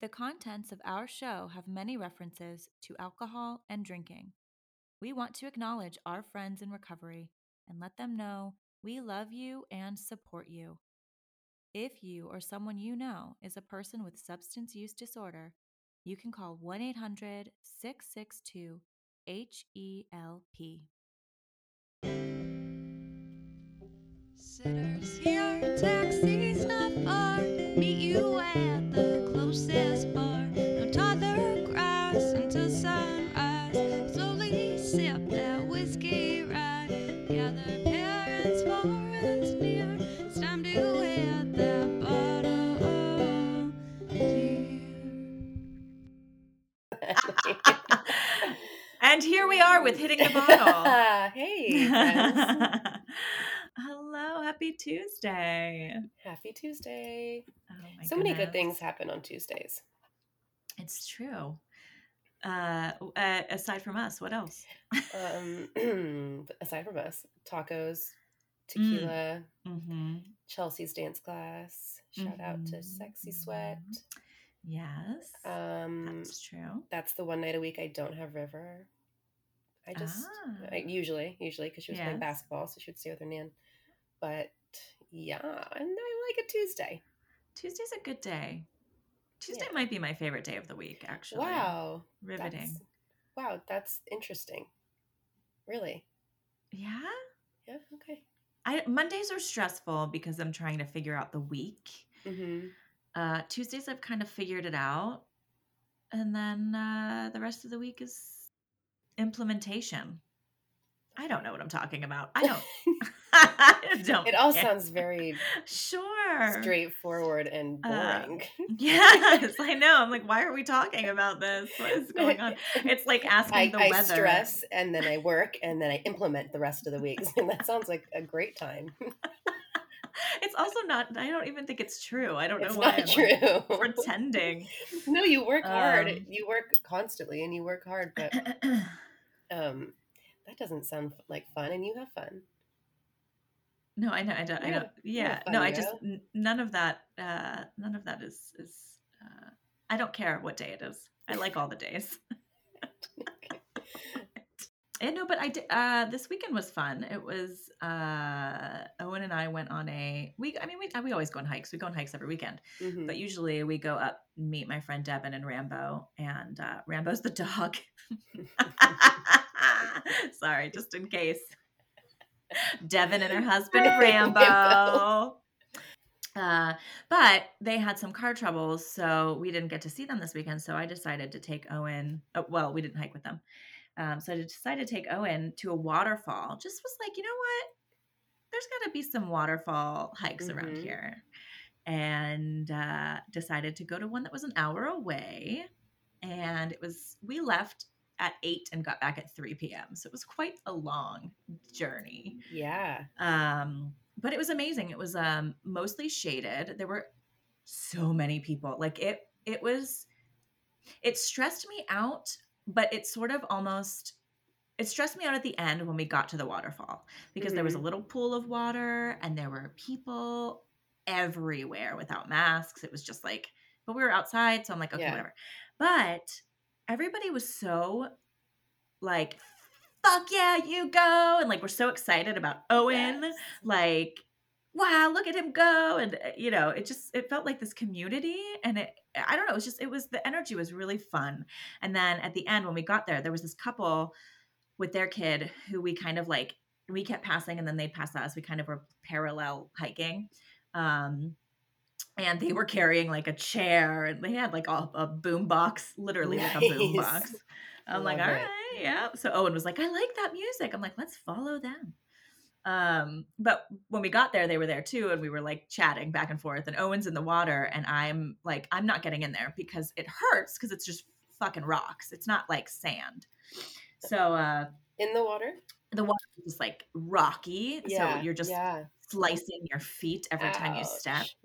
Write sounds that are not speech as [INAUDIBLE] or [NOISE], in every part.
The contents of our show have many references to alcohol and drinking. We want to acknowledge our friends in recovery and let them know we love you and support you. If you or someone you know is a person with substance use disorder, you can call 1 800 662 HELP. Sitters here, taxi's not far. And here we are with Hitting the [LAUGHS] Bottle. hey. [LAUGHS] Hello, happy Tuesday. Happy Tuesday. Oh my so many good things happen on Tuesdays. It's true. Uh, uh, aside from us, what else? Um, [LAUGHS] [CLEARS THROAT] aside from us, tacos, tequila, Mm-hmm. Chelsea's dance class. Shout out to Sexy Sweat. Yes, Um, that's true. that's the one night a week I don't have River. I just I, Ah. usually usually because she was playing basketball, so she would stay with her nan. But yeah, and I like a Tuesday. Tuesday's a good day. Tuesday Yeah. might be my favorite day of the week, actually. Wow, riveting. that's- wow, that's interesting. Really? Yeah. Yeah. Okay. I Mondays are stressful because I'm trying to figure out the week. Mm-hmm. Uh, Tuesdays I've kind of figured it out, and then uh, the rest of the week is implementation. I don't know what I'm talking about. I don't. [LAUGHS] [LAUGHS] I don't. It all care. sounds very sure. straightforward and Uh, boring. [LAUGHS] Yes, I know. I'm like, why are we talking about this? What is going on? It's like asking I, the I weather. stress and then I work and then I implement the rest of the weeks. And that sounds like a great time. It's also not. I don't even think it's true. I don't know It's why not I'm true. like, pretending. no, you work hard. Um, You work constantly and you work hard, but [CLEARS THROAT] um, that doesn't sound like fun. And you have fun. no, I know. I don't. I don't. Yeah. No, I just n- none of that. Uh, none of that is is. Uh, I don't care what day it is. I like all the days. [LAUGHS] [LAUGHS] And no, but I did. Uh, this weekend was fun. It was uh, Owen and I went on a we. I mean, we we always go on hikes. We go on hikes every weekend, Mhm. but usually we go up meet my friend Devin and Rambo, and uh, Rambo's the dog. [LAUGHS] [LAUGHS] Sorry, just in case. Devin and her [LAUGHS] husband Rambo. Rambo. Uh, but they had some car troubles, so we didn't get to see them this weekend. So I decided to take Owen. Oh, well, we didn't hike with them. Um, so I decided to take Owen to a waterfall. Just was like, you know what? There's got to be some waterfall hikes around Mhm. here. And uh, decided to go to one that was an hour away. And it was, we left at 8 and got back at 3 p.m. So it was quite a long journey. Yeah. Um, but it was amazing. It was um, mostly shaded. There were so many people. Like it, it was, it stressed me out, but it sort of almost, it stressed me out at the end when we got to the waterfall because there was a Mhm. little pool of water and there were people everywhere without masks. It was just like, but we were outside, so I'm like, okay, Yeah. whatever. But everybody was so like, fuck yeah, you go. And like, we're so excited about Owen Yes. like wow look at him go and uh, you know it just it felt like this community and it i don't know it was just it was the energy was really fun and then at the end when we got there there was this couple with their kid who we kind of like we kept passing and then they'd pass us we kind of were parallel hiking um and they were carrying like a chair and they had like a, a boom box literally like a boom box i'm like Love all it. right yeah so owen was like i like that music i'm like let's follow them um but when we got there they were there too and we were like chatting back and forth and owen's in the water and i'm like i'm not getting in there because it hurts because it's just fucking rocks it's not like sand so uh In the water? the water is like rocky Yeah. so you're just yeah. slicing your feet every time you step Ouch.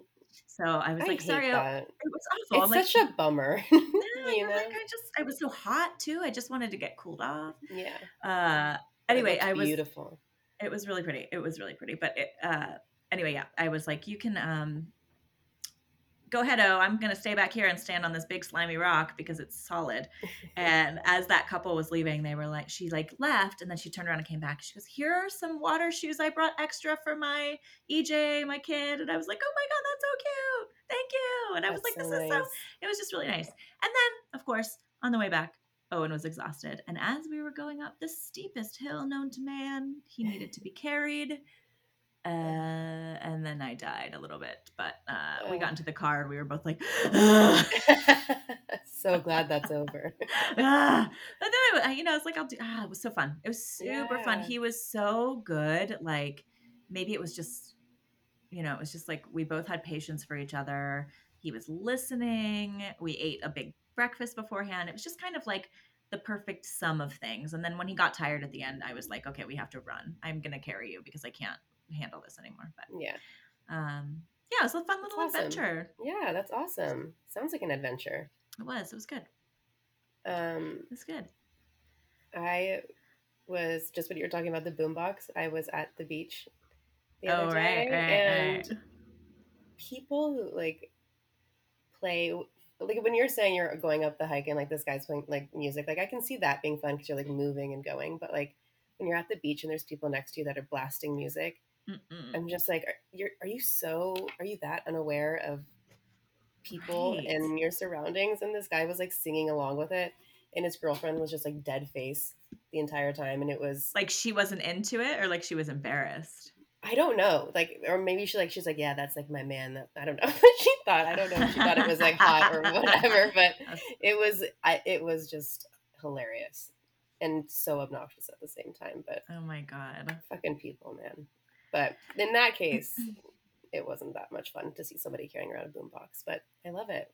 So i was I like sorry oh, that. it was awful I'm It's like, such a bummer. [LAUGHS] no, you know? like, i just i was so hot too i just wanted to get cooled off yeah. uh anyway i was beautiful. it was really pretty it was really pretty but it uh anyway yeah i was like you can um go ahead, oh, I'm gonna stay back here and stand on this big slimy rock because it's solid. [LAUGHS] and as that couple was leaving, they were like, she like left and then she turned around and came back. She goes, Here are some water shoes I brought extra for my EJ, my kid. And I was like, Oh my God, that's so cute. Thank you. And I was like, so This is so it was just really nice. And then, of course, on the way back, Owen was exhausted. And as we were going up the steepest hill known to man, he needed to be carried. Uh, and then I died a little bit, but uh, we got Oh. into the car and we were both like, [LAUGHS] so glad that's over. [LAUGHS] ah. But then I, you know, it's like I'll do. Ah, it was so fun. It was super fun. He was so good. Like maybe it was just, you know, it was just like we both had patience for each other. He was listening. We ate a big breakfast beforehand. It was just kind of like the perfect sum of things. And then when he got tired at the end, I was like, okay, we have to run. I'm gonna carry you because I can't handle this anymore. But Yeah. um, yeah, it was a fun little awesome. adventure. Yeah, that's awesome. Sounds like an adventure. It was. It was good. Um, It was good. I was just when you were talking about the boombox. I was at the beach the Oh other right, day, right, and right. people who like play like when you're saying you're going up the hike and like this guy's playing like music, like I can see that being fun because you're like moving and going. But like when you're at the beach and there's people next to you that are blasting music, Mm-mm. I'm just like, are, you're are you so are you that unaware of people Right. and your surroundings? And this guy was like singing along with it, and his girlfriend was just like dead face the entire time, and it was like she wasn't into it or like she was embarrassed I don't know, like or maybe she like she's like yeah that's like my man. I don't know [LAUGHS] what she thought. I don't know if she thought it was like hot or whatever, but [LAUGHS] it was I it was just hilarious and so obnoxious at the same time. But oh my god fucking people, man. But in that case, [LAUGHS] it wasn't that much fun to see somebody carrying around a boombox. But I love it.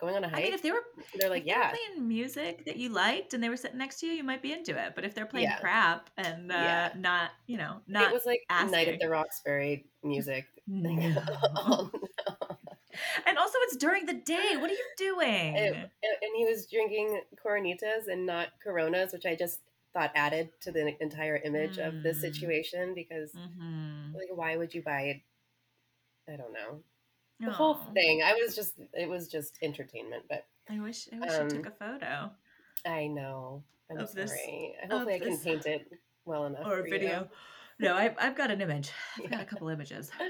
Going on a hike, mean if they were they're like, if they yeah, playing music that you liked and they were sitting next to you you might be into it but if they're playing Yeah. crap and uh Yeah. not you know not it was like Night at the Roxbury music. [LAUGHS] No. [LAUGHS] and, and also it's during the day what are you doing and he was drinking Coronitas and not Coronas, which I just thought added to the entire image of this Mm. situation because, mm-hmm. like, why would you buy it? I don't know. The whole thing. I was just, it was just entertainment, but i wish i wish Um, you took a photo I know. I'm Of this- sorry. of Hopefully, I can this- paint it well enough. or a you. video no I've, I've got an image [LAUGHS] i've got a couple images [LAUGHS]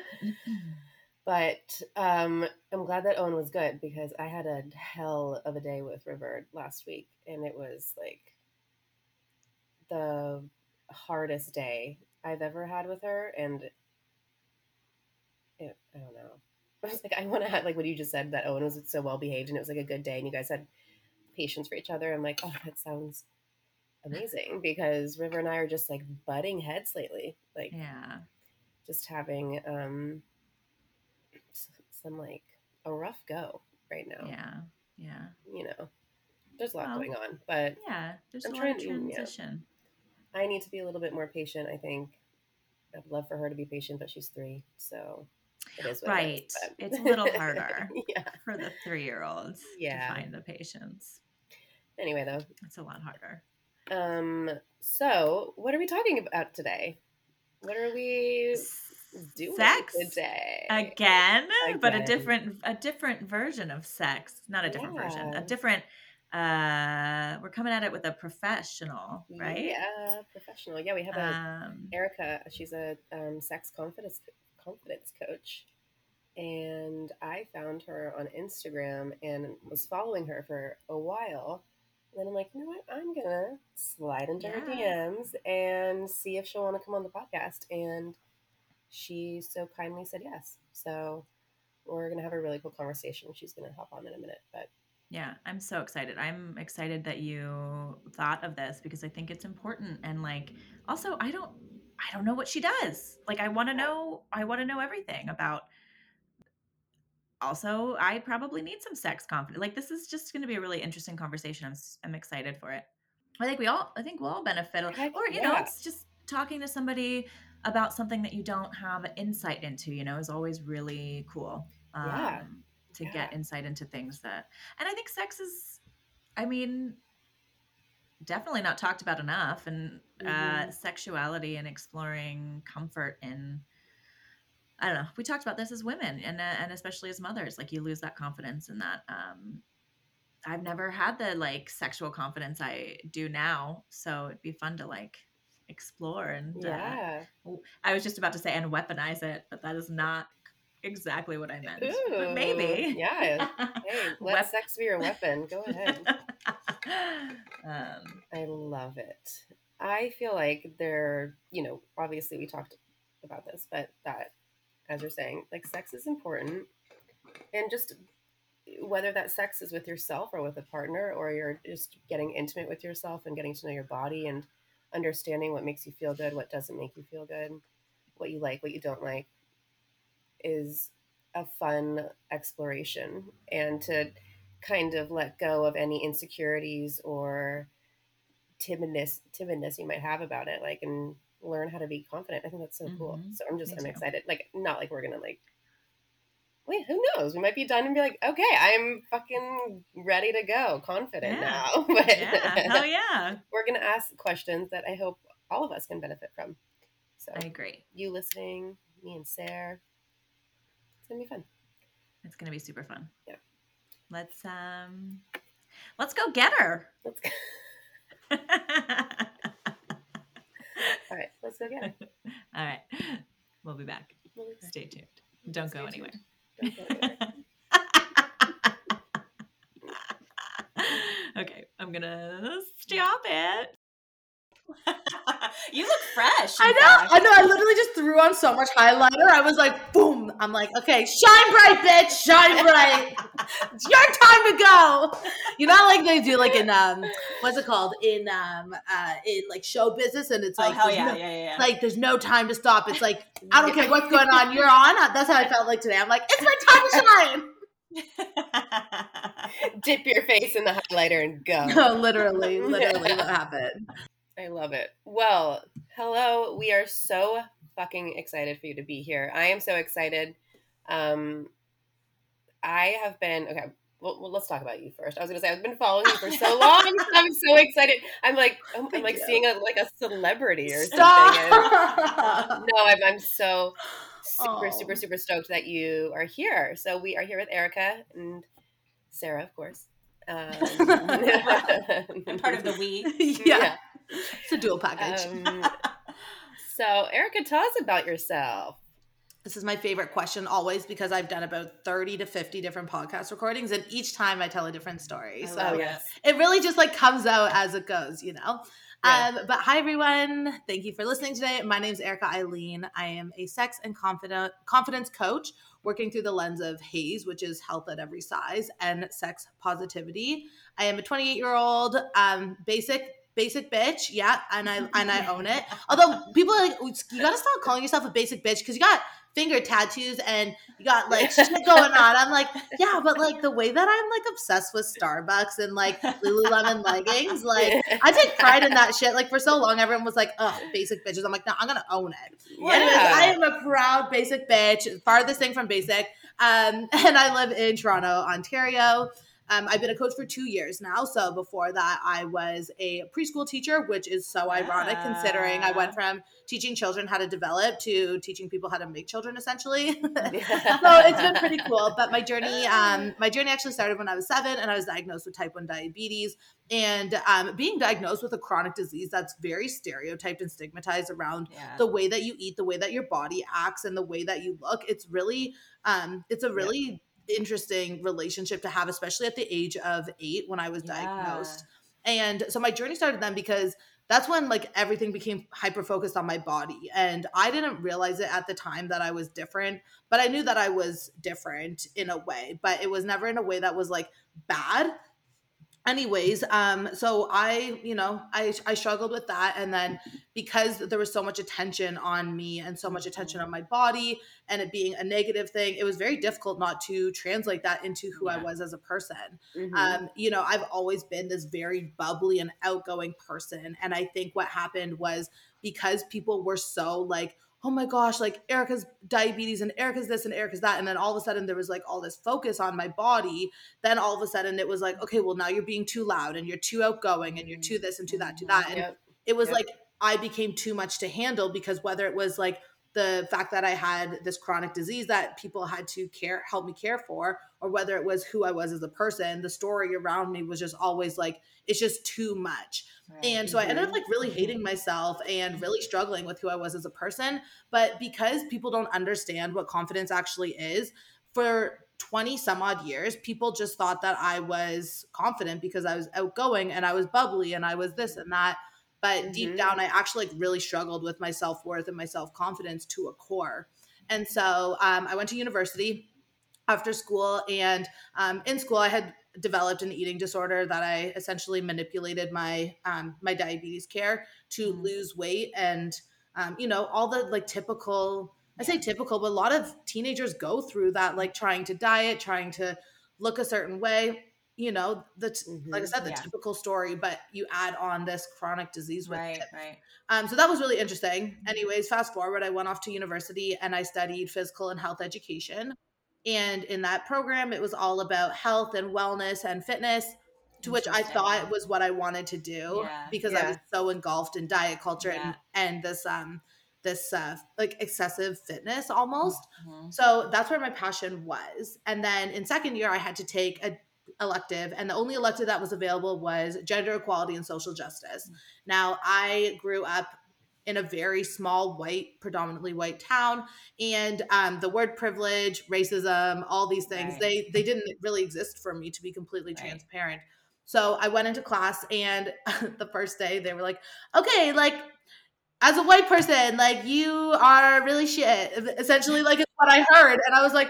But um, I'm glad that Owen was good because I had a hell of a day with River last week, and it was like the hardest day I've ever had with her, and it, I don't know. [LAUGHS] I was like, I want to have like what you just said that Owen was so well behaved, and it was like a good day, and you guys had patience for each other. I'm like, oh, that sounds amazing because River and I are just like butting heads lately, like yeah just having um some like a rough go right now. yeah yeah You know, there's a lot Well, going on, but Yeah, there's I'm a lot of trying to- yeah. I need to be a little bit more patient. I think I'd love for her to be patient, but she's three, so it is what Right. is, but- It's a little harder. [LAUGHS] yeah. For the three year olds Yeah. to find the patience. Anyway, though, It's a lot harder. um, so what are we talking about today? What are we doing Sex today? again, but a different a different version of sex. Not a different version. A different uh we're coming at it with a professional, right? Yeah, professional. Yeah, we have a Um Erica, she's a um, sex confidence confidence coach, and I found her on Instagram and was following her for a while. And then I'm like, you know what? I'm gonna slide into her Yeah. DMs and see if she'll want to come on the podcast. And she so kindly said yes. So we're gonna have a really cool conversation. She's gonna hop on in a minute, but Yeah, I'm so excited. I'm excited that you thought of this because I think it's important and like also I don't I don't know what she does. Like I want to know I want to know everything about also I probably need some sex confidence. Like this is just going to be a really interesting conversation. I'm I'm excited for it. I think we all I think we'll all benefit Heck or you know, it's just talking to somebody about something that you don't have insight into, you know, is always really cool. Um, Yeah. To Yeah. get insight into things that and I think sex is I mean definitely not talked about enough and uh Mhm. sexuality and exploring comfort in I don't know. We talked about this as women and uh, and especially as mothers. Like you lose that confidence in that. Um, I've never had the like sexual confidence I do now, so it'd be fun to like explore and uh, Yeah. I was just about to say and weaponize it, but that is not exactly what I meant. But maybe. Yeah. Hey, [LAUGHS] let Wep- sex be your weapon. Go ahead. [LAUGHS] um, I love it. I feel like there, you know, obviously we talked about this, but that, as you're saying, like sex is important. And just whether that sex is with yourself or with a partner, or you're just getting intimate with yourself and getting to know your body and understanding what makes you feel good, what doesn't make you feel good, what you like, what you don't like, is a fun exploration. And to kind of let go of any insecurities or timidness timidness you might have about it like and learn how to be confident i think that's so cool Mhm. so i'm just Me i'm too. excited like not like we're gonna like wait who knows we might be done and be like okay i'm fucking ready to go confident Yeah. now [LAUGHS] but yeah, hell yeah. we're gonna ask questions that i hope all of us can benefit from so I agree. you listening me and sarah gonna be fun It's gonna be super fun. Yeah. Let's um let's go get her. let's go [LAUGHS] all right let's go get her. [LAUGHS] All right. We'll be back. We'll be back. Stay tuned. Don't Stay go tuned. anywhere. Don't go anywhere. [LAUGHS] okay, I'm gonna stop it. [LAUGHS] you look fresh. I know. fact. I know. I literally just threw on so much highlighter. I was like, boom. I'm like, okay, shine bright, bitch. Shine bright. it's [LAUGHS] your time to go. You know, like they do, like in um, what's it called? In um, uh, in like show business, and it's Oh like, hell yeah, no- yeah, yeah, yeah. like there's no time to stop. It's like I don't care what's going on. You're on. That's how I felt like today. I'm like, it's my time to [LAUGHS] shine. dip your face in the highlighter and go No, literally, literally, what happened? I love it. Well, hello. We are so fucking excited for you to be here. I am so excited. Um, I have been okay. Well, well, let's talk about you first. I was gonna say I've been following you for so [LAUGHS] long. I'm so excited. I'm like I'm, I'm like seeing a like a celebrity or something. Stop. And, [LAUGHS] no, I'm, I'm so super Oh. super super stoked that you are here. So we are here with Erica and Sarah, of course. [LAUGHS] Um, I'm part of the we. yeah, it's a dual package. Um, [LAUGHS] so, Erica, tell us about yourself. This is my favorite question always because I've done about 30 to 50 different podcast recordings and each time I tell a different story. I So it. yes. it really just like comes out as it goes, you know? Yeah. Um, but hi everyone. Thank you for listening today. My name is Erica Eileen. I am a sex and confident confidence coach working through the lens of HAES, which is health at every size, and sex positivity. I am a 28 year old um, basic basic bitch. Yeah, and I and I own it. [LAUGHS] Although people are like, you gotta stop calling yourself a basic bitch because you got finger tattoos and you got like shit [LAUGHS] going on. I'm like, yeah, but like the way that I'm like obsessed with Starbucks and like Lululemon [LAUGHS] leggings, like I take pride in that shit. Like for so long, everyone was like, "Oh, basic bitches." I'm like, no, I'm gonna own it. Yeah. Anyways, I am a proud basic bitch, farthest thing from basic. Um, and I live in Toronto, Ontario. Um, I've been a coach for two years now. So before that, I was a preschool teacher, which is so ironic considering I went from teaching children how to develop to teaching people how to make children, essentially. [LAUGHS] so it's been pretty cool. But my journey, um, my journey actually started when I was seven, and I was diagnosed with type one diabetes. And um, being diagnosed with a chronic disease that's very stereotyped and stigmatized around Yeah. the way that you eat, the way that your body acts, and the way that you look. It's really, um, it's a really interesting relationship to have, especially at the age of eight when I was diagnosed. And so my journey started then because that's when like everything became hyper focused on my body. And I didn't realize it at the time that I was different, but I knew that I was different in a way, but it was never in a way that was like bad anyways um so i you know i i struggled with that and then because there was so much attention on me and so much attention on my body and it being a negative thing it was very difficult not to translate that into who i was as a person Mhm. um, you know, I've always been this very bubbly and outgoing person. And I think what happened was because people were so like, oh my gosh, like Erica's diabetes and Erica's this and Erica's that. And then all of a sudden there was like all this focus on my body. Then all of a sudden it was like, okay, well now you're being too loud and you're too outgoing and you're too this and too that, too that. And mm-hmm. Yep. it was Yep. like I became too much to handle because whether it was like the fact that I had this chronic disease that people had to care help me care for, or whether it was who I was as a person, the story around me was just always like it's just too much. Right. And so I ended up like really mm-hmm. hating myself and really struggling with who I was as a person. But because people don't understand what confidence actually is, for 20 some odd years, people just thought that I was confident because I was outgoing and I was bubbly and I was this and that. But mm-hmm. deep down, I actually like really struggled with my self worth and my self confidence to a core. And so um, I went to university after school, and um, in school, I had developed an eating disorder that I essentially manipulated my um, my diabetes care to mm-hmm. lose weight and um, you know all the like typical I say typical, but a lot of teenagers go through that, like trying to diet, trying to look a certain way. You know, the mm-hmm. like I said, the yeah. typical story, but you add on this chronic disease with right, it. Right. Um, so that was really interesting. Mm-hmm. Anyways, fast forward, I went off to university and I studied physical and health education. And in that program, it was all about health and wellness and fitness to which I thought was what I wanted to do yeah. because yeah. I was so engulfed in diet culture and, and this um this uh, like excessive fitness almost. Mm-hmm. So that's where my passion was. And then in second year, I had to take a elective and the only elective that was available was gender equality and social justice. Mm-hmm. Now, I grew up in a very small white predominantly white town and um, the word privilege racism all these things right. they they didn't really exist for me to be completely right. transparent so i went into class and [LAUGHS] the first day they were like okay like as a white person, like you are really shit. Essentially, like it's what I heard, and I was like,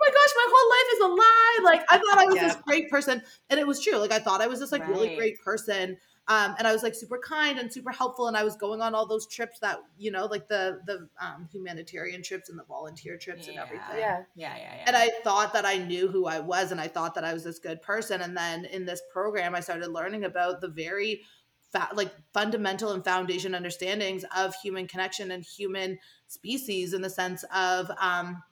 my gosh, my whole life is a lie. Like I thought I was yeah. this great person, and it was true. Like I thought I was this like right. really great person. Um, and I was like super kind and super helpful, and I was going on all those trips that you know, like the the um, humanitarian trips and the volunteer trips yeah. and everything. Yeah. yeah, yeah, yeah. And I thought that I knew who I was, and I thought that I was this good person. And then in this program, I started learning about the very fa- like fundamental and foundation understandings of human connection and human species in the sense of um,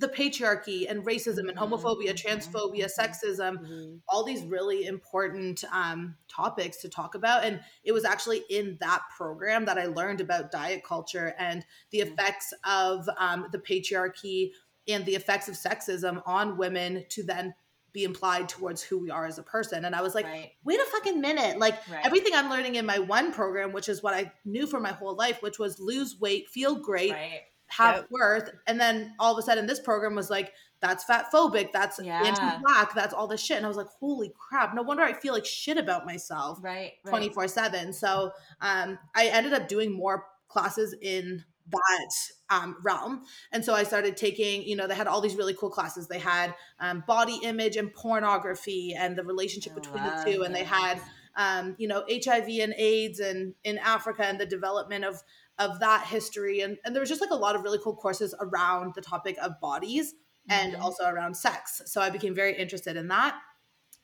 the patriarchy and racism and mm-hmm. homophobia, mm-hmm. transphobia, sexism, mm-hmm. all these really important um, topics to talk about. And it was actually in that program that I learned about diet culture and the mm-hmm. effects of um, the patriarchy and the effects of sexism on women to then be implied towards who we are as a person. And I was like, right. wait a fucking minute. Like right. everything I'm learning in my one program, which is what I knew for my whole life, which was lose weight, feel great, right. Have yep. worth. And then all of a sudden this program was like, that's fat phobic, that's yeah. anti-black, that's all this shit. And I was like, holy crap, no wonder I feel like shit about myself right 24 7. So um I ended up doing more classes in that um, realm. And so I started taking, you know, they had all these really cool classes. They had um, body image and pornography and the relationship between the two. And they had, um, you know, HIV and AIDS and in Africa and the development of of that history. And, and there was just like a lot of really cool courses around the topic of bodies and mm-hmm. also around sex. So I became very interested in that.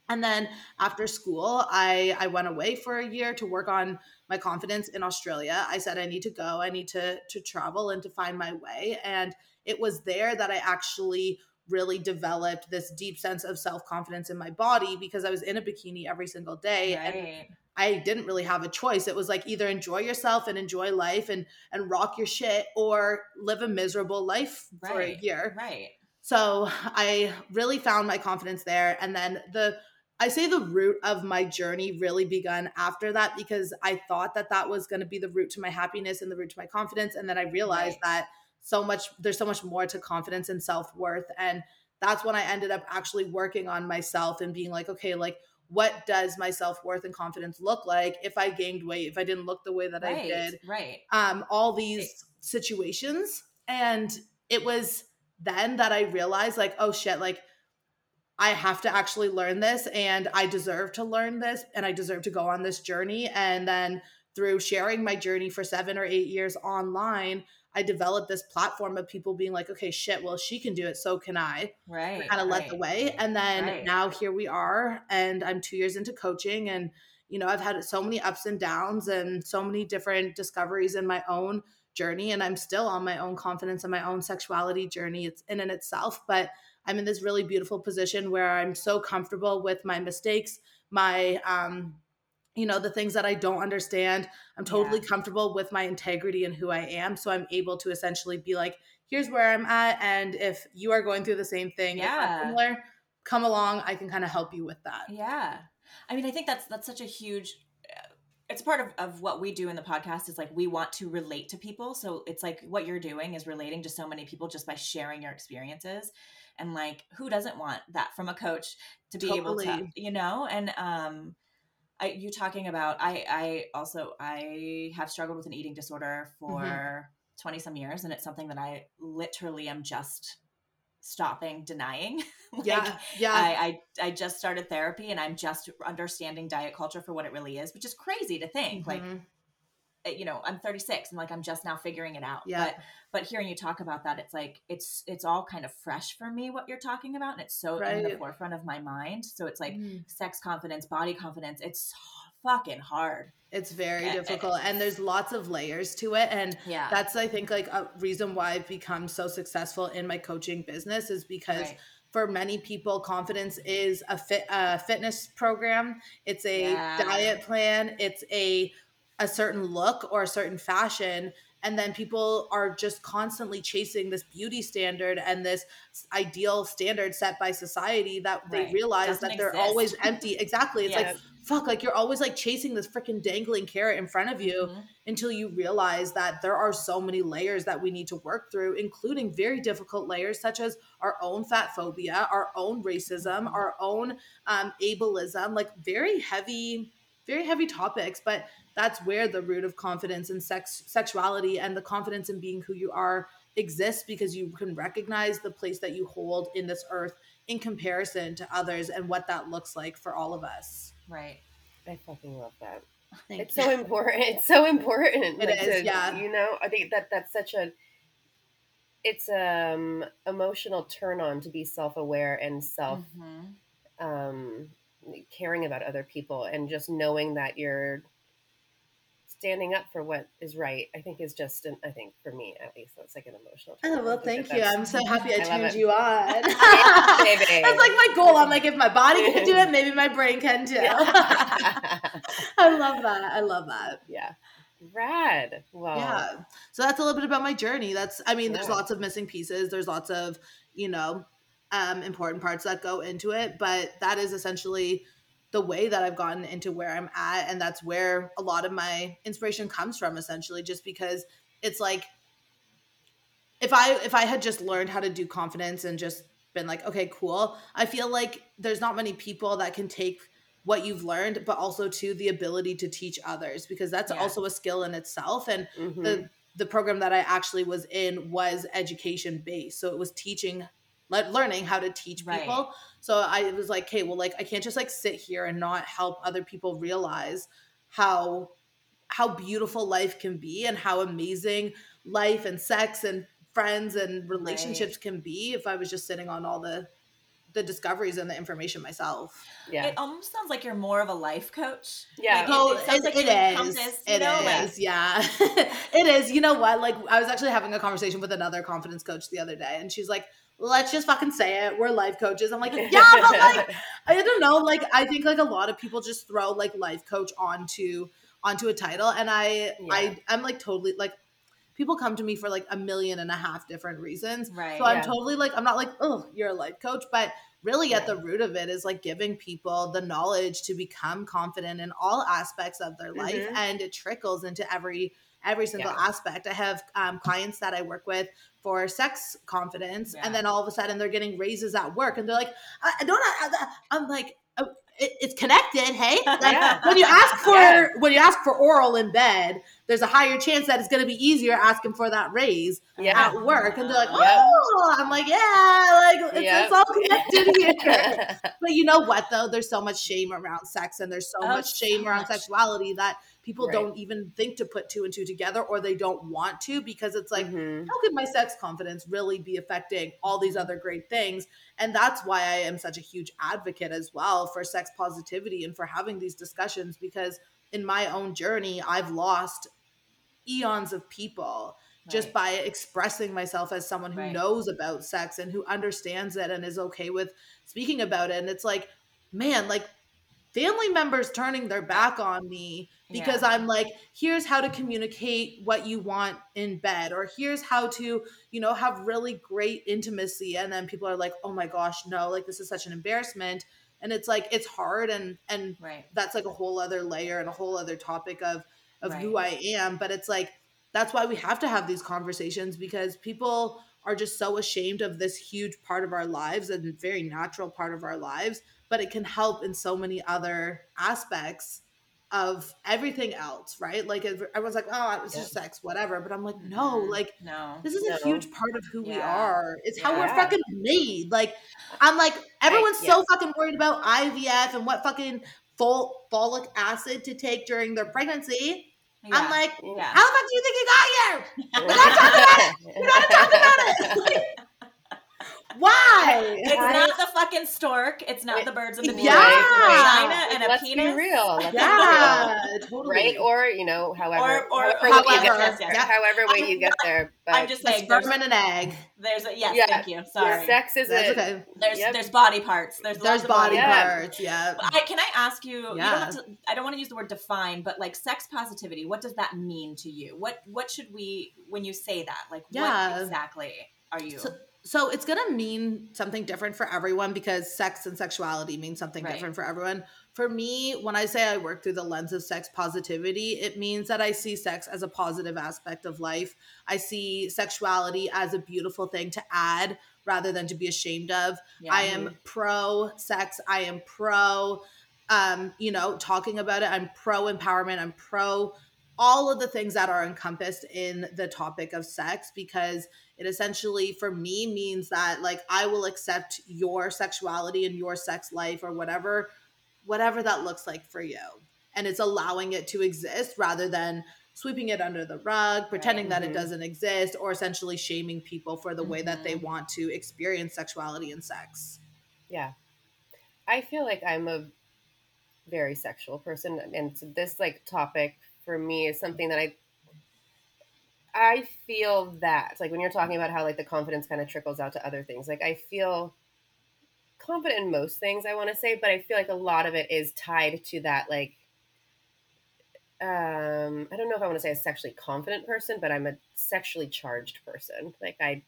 And then after school, I I went away for a year to work on my confidence in Australia. I said I need to go, I need to to travel and to find my way. And it was there that I actually really developed this deep sense of self-confidence in my body because I was in a bikini every single day right. and I didn't really have a choice. It was like either enjoy yourself and enjoy life and and rock your shit or live a miserable life right. for a year. Right. So I really found my confidence there and then the I say the root of my journey really begun after that because I thought that that was going to be the root to my happiness and the root to my confidence. And then I realized right. that so much, there's so much more to confidence and self worth. And that's when I ended up actually working on myself and being like, okay, like, what does my self worth and confidence look like if I gained weight, if I didn't look the way that right, I did? Right. Um, all these right. situations. And it was then that I realized, like, oh shit, like, I have to actually learn this and I deserve to learn this and I deserve to go on this journey. And then through sharing my journey for seven or eight years online, I developed this platform of people being like, okay, shit, well, she can do it, so can I. Right. Kind of right. led the way. And then right. now here we are, and I'm two years into coaching, and you know, I've had so many ups and downs and so many different discoveries in my own journey. And I'm still on my own confidence and my own sexuality journey. It's in and itself. But I'm in this really beautiful position where I'm so comfortable with my mistakes, my um, you know the things that i don't understand i'm totally yeah. comfortable with my integrity and who i am so i'm able to essentially be like here's where i'm at and if you are going through the same thing yeah similar come along i can kind of help you with that yeah i mean i think that's that's such a huge uh, it's part of, of what we do in the podcast is like we want to relate to people so it's like what you're doing is relating to so many people just by sharing your experiences and like who doesn't want that from a coach to be totally. able to you know and um I, you talking about I I also I have struggled with an eating disorder for 20 mm-hmm. some years and it's something that I literally am just stopping denying. [LAUGHS] like, yeah. Yeah. I, I I just started therapy and I'm just understanding diet culture for what it really is, which is crazy to think. Mm-hmm. Like Uh, you know i'm 36 and like i'm just now figuring it out yeah. but but hearing you talk about that it's like it's it's all kind of fresh for me what you're talking about and it's so right. in the forefront of my mind so it's like mm. sex confidence body confidence it's fucking hard it's very and, difficult eh. and there's lots of layers to it and yeah that's i think like a reason why i've become so successful in my coaching business is because right for many people confidence is a fit a fitness program it's a yeah. diet plan it's a a certain look or a certain fashion and then people are just constantly chasing this beauty standard and this ideal standard set by society that right. they realize Doesn't that they're exist. always empty [LAUGHS] exactly it's yeah. like fuck like you're always like chasing this freaking dangling carrot in front of you mm-hmm. until you realize that there are so many layers that we need to work through including very difficult layers such as our own fat phobia our own racism mm-hmm. our own um, ableism like very heavy very heavy topics but that's where the root of confidence and sex sexuality and the confidence in being who you are exists because you can recognize the place that you hold in this earth in comparison to others and what that looks like for all of us. Right. I fucking love that. Thank it's you. so important. It's so important. It like is, to, yeah. You know, I think that that's such a it's um emotional turn on to be self-aware and self mm-hmm. um caring about other people and just knowing that you're standing up for what is right, I think is just an, I think for me at least that's like an emotional. Oh well, thank you. I'm so happy I, I turned you on. [LAUGHS] [LAUGHS] that's like my goal. I'm like, if my body can do it, [LAUGHS] maybe my brain can too. I love that. I love that. Yeah. Rad. Well, yeah. So that's a little bit about my journey. That's, I mean, yeah. there's lots of missing pieces. There's lots of, you know, um, important parts that go into it, but that is essentially the way that I've gotten into where I'm at. And that's where a lot of my inspiration comes from, essentially, just because it's like if I if I had just learned how to do confidence and just been like, okay, cool, I feel like there's not many people that can take what you've learned, but also to the ability to teach others because that's yeah. also a skill in itself. And mm-hmm. the the program that I actually was in was education based. So it was teaching learning how to teach right. people. So I was like, okay, well, like I can't just like sit here and not help other people realize how how beautiful life can be and how amazing life and sex and friends and relationships right. can be if I was just sitting on all the the discoveries and the information myself. Yeah. It almost sounds like you're more of a life coach. Yeah. Like oh, it, it, like it is. Compass, it know, is. Like, yeah. [LAUGHS] it is. You know what? Like I was actually having a conversation with another confidence coach the other day and she's like, let's just fucking say it. We're life coaches. I'm like, [LAUGHS] yeah, but like, I don't know. Like, I think like a lot of people just throw like life coach onto onto a title, and I yeah. I I'm like totally like people come to me for like a million and a half different reasons. Right. So I'm yeah. totally like I'm not like oh you're a life coach, but really yeah. at the root of it is like giving people the knowledge to become confident in all aspects of their life, mm-hmm. and it trickles into every every single yeah. aspect. I have um, clients that I work with for sex confidence, yeah. and then all of a sudden they're getting raises at work, and they're like, "I don't." I, I'm like, oh, it's connected. Hey, [LAUGHS] like, yeah. when you ask for yeah. when you ask for oral in bed, there's a higher chance that it's going to be easier asking for that raise yeah. at work. And they're like, oh, I'm like, yeah, like it's, it's all connected here. [LAUGHS] but you know what though? There's so much shame around sex, and there's so oh, much shame so around much. sexuality that people right. don't even think to put two and two together or they don't want to because it's like mm-hmm. how could my sex confidence really be affecting all these other great things and that's why i am such a huge advocate as well for sex positivity and for having these discussions because in my own journey i've lost eons of people right. just by expressing myself as someone who right. knows about sex and who understands it and is okay with speaking about it and it's like man like family members turning their back on me because Yeah. I'm like, here's how to communicate what you want in bed, or here's how to, you know, have really great intimacy. And then people are like, oh my gosh, no, like this is such an embarrassment. And it's like it's hard and and Right. that's like a whole other layer and a whole other topic of of who I am. But it's like that's why we have to have these conversations because people are just so ashamed of this huge part of our lives and very natural part of our lives. But it can help in so many other aspects of everything else, right? Like everyone's like, oh, it was just sex, whatever. But I'm like, no, Mhm. like No. this is a huge part of who we are. It's how we're fucking made. Like, I'm like, everyone's so fucking worried about IVF and what fucking fol- folic acid to take during their pregnancy. I'm like, Yeah. how the fuck do you think you got here? We're not talking about it. We're not talking about it. [LAUGHS] [LAUGHS] Why? It's I- not the fucking stork. It's not It- the birds and the bees. Yeah. It's a vagina and a Let's penis. be real. Let's Yeah, be totally. Right? Or, you know, however, Or- or- however, way you get there, yeah. however way you get there. But I'm just a saying. There's, sperm and an egg. there's a yes. Yeah. Thank you. Sorry. sex is That's a, okay. There's Yep. there's body parts. There's There's lots of body parts. Yeah. I, can I ask you? You don't Yeah. have to, I don't want to use the word define, but like sex positivity. What does that mean to you? What what should we when you say that? Like Yeah. what exactly are you? So- So it's gonna mean something different for everyone because sex and sexuality mean something Right. different for everyone. For me, when I say I work through the lens of sex positivity, it means that I see sex as a positive aspect of life. I see sexuality as a beautiful thing to add rather than to be ashamed of. Yeah. I am pro sex. I am pro, um, you know, talking about it. I'm pro empowerment. I'm pro all of the things that are encompassed in the topic of sex because it essentially for me means that like I will accept your sexuality and your sex life or whatever whatever that looks like for you. And it's allowing it to exist rather than sweeping it under the rug, pretending that it Mhm. doesn't exist or essentially shaming people for the way that they Mhm. want to experience sexuality and sex. yeah. I feel like I'm a very sexual person, and so this like topic for me is something that I I feel that like when you're talking about how like the confidence kind of trickles out to other things, like I feel confident in most things I want to say, but I feel like a lot of it is tied to that like um I don't know if I want to say a sexually confident person, but I'm a sexually charged person. Like I,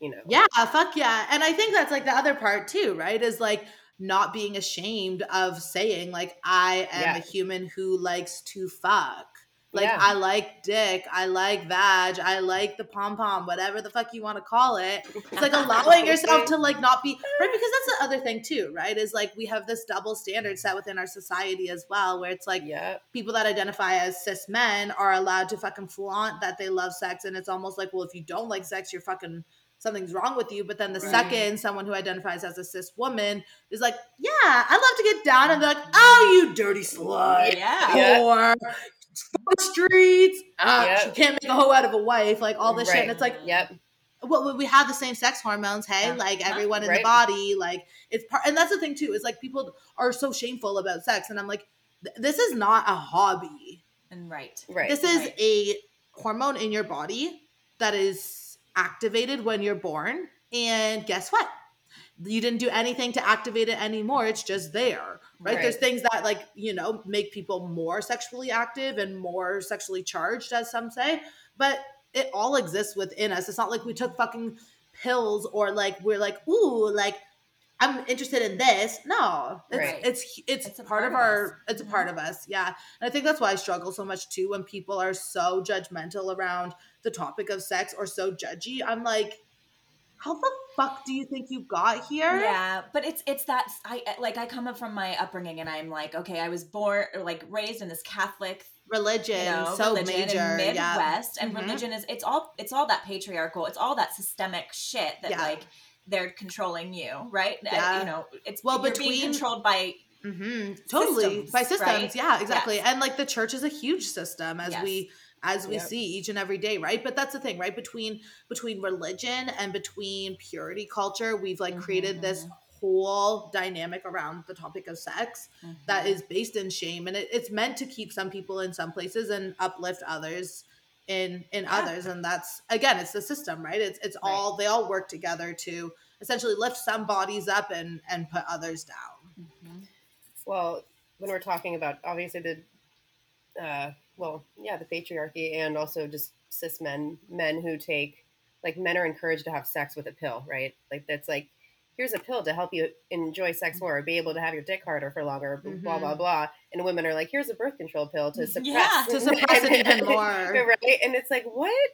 you know, Yeah, fuck yeah. And I think that's like the other part too, right? Is like not being ashamed of saying like I am Yeah. a human who likes to fuck. Like Yeah. I like dick, I like vag, I like the pom pom, whatever the fuck you want to call it. It's like allowing yourself to like not be right because that's the other thing too, right? Is like we have this double standard set within our society as well, where it's like yeah, people that identify as cis men are allowed to fucking flaunt that they love sex and it's almost like well if you don't like sex you're fucking something's wrong with you but then the Right. second someone who identifies as a cis woman is like yeah i love to get down and they're like oh you dirty slut yeah. Yeah. or fuck [LAUGHS] streets uh, Yeah. she can't make a hoe out of a wife like all this shit and it's like yep, well we have the same sex hormones hey Yeah. like everyone in the body like it's part and that's the thing too is like people are so shameful about sex and i'm like this is not a hobby And right. right. this is Right. a hormone in your body that is activated when you're born and guess what you didn't do anything to activate it anymore it's just there right, Right. there's things that like you know make people more sexually active and more sexually charged as some say but it all exists within us it's not like we took fucking pills or like we're like ooh like i'm interested in this no it's Right. it's it's, It's a part, part of our us. it's a Mhm. part of us yeah and i think that's why i struggle so much too when people are so judgmental around the topic of sex or so judgy i'm like how the fuck do you think you got here Yeah, but it's it's that I like I come up from my upbringing and I'm like, okay, I was born or like raised in this Catholic religion you know, so religion major in yeah Midwest, and Mhm. religion is it's all it's all that patriarchal, it's all that systemic shit that Yeah. like they're controlling you, right? Uh, Yeah. you know, it's Well, you're being between- controlled by mm-hmm. totally Systems, by systems right? yeah exactly Yes. and like the church is a huge system as Yes. we as we Yep. see each and every day right but that's the thing right between between religion and between purity culture we've like created this Mhm. whole dynamic around the topic of sex that Mhm. is based in shame and it, it's meant to keep some people in some places and uplift others in in Yeah. others and that's again it's the system right it's it's Right. all they all work together to essentially lift some bodies up and and put others down Mhm. Well, when we're talking about obviously the, uh, well, yeah, the patriarchy and also just cis men, men who take, like, men are encouraged to have sex with a pill, right? Like, that's like, here's a pill to help you enjoy sex more, or be able to have your dick harder for longer, blah, blah, Mhm. blah. And women are like, here's a birth control pill to [LAUGHS] suppress. Yeah, to suppress it even [LAUGHS] more. right? And it's like, what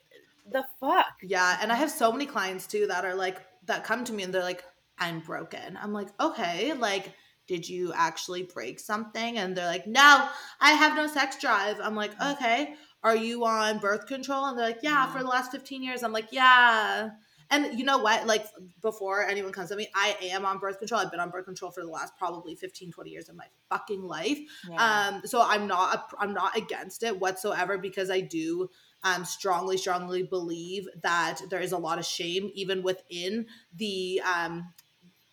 the fuck? Yeah, and I have so many clients too that are like that come to me and they're like, "I'm broken." I'm like, "Okay, like did you actually break something?" And they're like, "No, I have no sex drive." I'm like, "Okay, are you on birth control?" And they're like, "Yeah, for the last 15 years." I'm like, "Yeah." And you know what? Like before anyone comes to me, I am on birth control. I've been on birth control for the last probably 15, 20 years of my fucking life. Yeah. Um, so I'm not I'm not against it whatsoever because I do um, strongly, strongly believe that there is a lot of shame even within the um,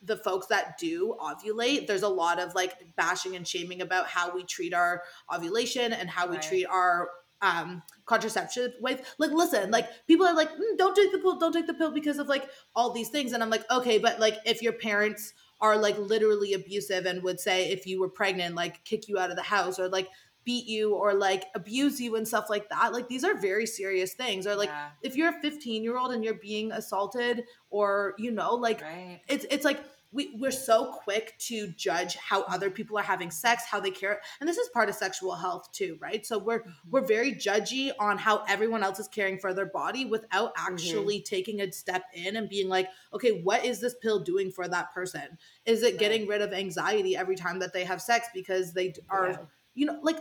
the folks that do ovulate. There's a lot of like bashing and shaming about how we treat our ovulation and how we Right. treat our um contraception with like listen like people are like "Mm, don't take the pill don't take the pill because of like all these things and i'm like okay but like if your parents are like literally abusive and would say if you were pregnant like kick you out of the house or like beat you or like abuse you and stuff like that like these are very serious things or like Yeah. if you're a 15 year old and you're being assaulted or you know like right. it's it's like we, we're so quick to judge how other people are having sex how they care and this is part of sexual health too right so we're mm-hmm. we're very judgy on how everyone else is caring for their body without mm-hmm. actually taking a step in and being like okay what is this pill doing for that person is it getting rid of anxiety every time that they have sex because they are Yeah. you know like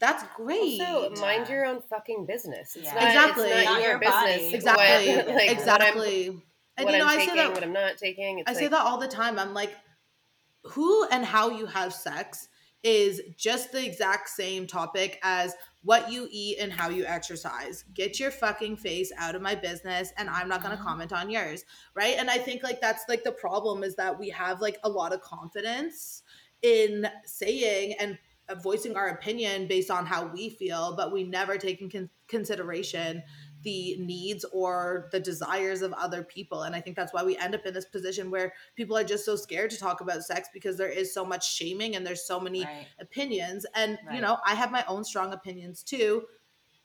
that's great Also, mind your own fucking business. It's Yeah. not, Exactly. It's not, Not your, your body. business. exactly What, [LAUGHS] like, what I'm- exactly and What you know I'm i taking, say that what I'm not taking. It's I say that all the time. I'm like, who and how you have sex is just the exact same topic as what you eat and how you exercise. Get your fucking face out of my business and I'm not going to Mhm. comment on yours, right? And I think like that's like the problem is that we have like a lot of confidence in saying and Uh, voicing our opinion based on how we feel, but we never take in con- consideration the needs or the desires of other people. And I think that's why we end up in this position where people are just so scared to talk about sex because there is so much shaming and there's so many Right. opinions. And, you know, I have my own strong opinions too.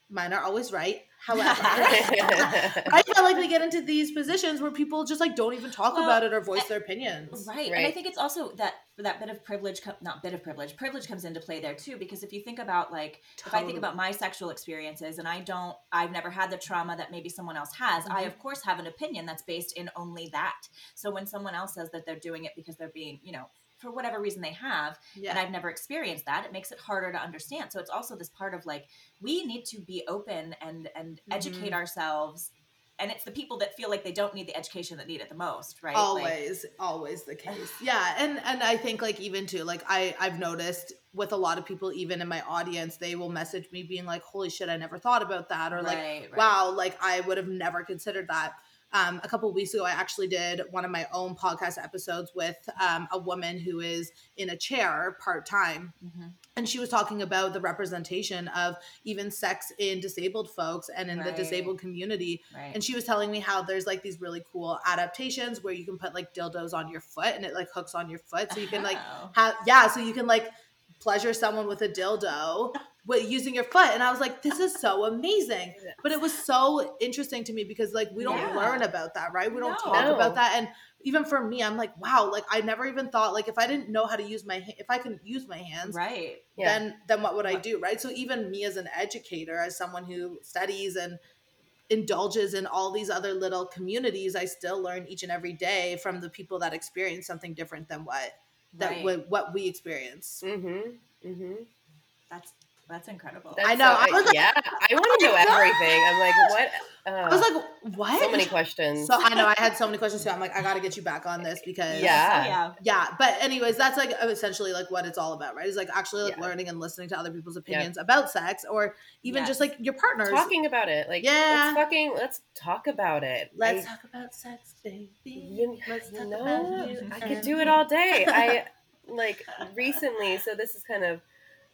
Mine are always right. [LAUGHS] However, [LAUGHS] I feel like we get into these positions where people just like don't even talk Well, about it or voice their opinions. Right. And I think it's also that that bit of privilege, co- not bit of privilege, privilege comes into play there too. Because if you think about like, if I think about my sexual experiences and I don't, I've never had the trauma that maybe someone else has, I Mhm. of course have an opinion that's based in only that. So when someone else says that they're doing it because they're being, you know, for whatever reason they have, Yeah. and I've never experienced that, it makes it harder to understand. So it's also this part of like, we need to be open and, and educate Mhm. ourselves. And it's the people that feel like they don't need the education that need it the most, right? Like- always always the case [SIGHS] yeah and and i think like even too like i i've noticed with a lot of people even in my audience they will message me being like holy shit i never thought about that or like Right, right. wow like i would have never considered that um, a couple weeks ago i actually did one of my own podcast episodes with um, a woman who is in a chair part-time Mhm. and she was talking about the representation of even sex in disabled folks and in the disabled community Right. and she was telling me how there's like these really cool adaptations where you can put like dildos on your foot and it like hooks on your foot so you can like Oh. have yeah so you can like pleasure someone with a dildo [LAUGHS] with using your foot and i was like this is so amazing but it was so interesting to me because like we don't Yeah. learn about that right we don't No. talk about that and even for me i'm like wow like i never even thought like if i didn't know how to use my if i can use my hands right. Yeah. then then what would I do, right? So even me as an educator, as someone who studies and indulges in all these other little communities, I still learn each and every day from the people that experience something different than what that Right. what, what we experience. Mm-hmm. Mm-hmm. That's that's incredible. I know, I was like- yeah, I want to know everything. I'm like, what? Uh, I was like, what? so many questions. So I know I had so many questions too. I'm like, I got to get you back on this because Yeah. Oh, yeah. yeah but anyways that's like essentially like what it's all about right is like actually like Yeah. learning and listening to other people's opinions about sex or even Yes. just like your partners talking about it, like, Yeah. let's fucking let's talk about it. let's I- talk about sex baby You, let's talk know, about you I could do it all day. I [LAUGHS] like recently, so this is kind of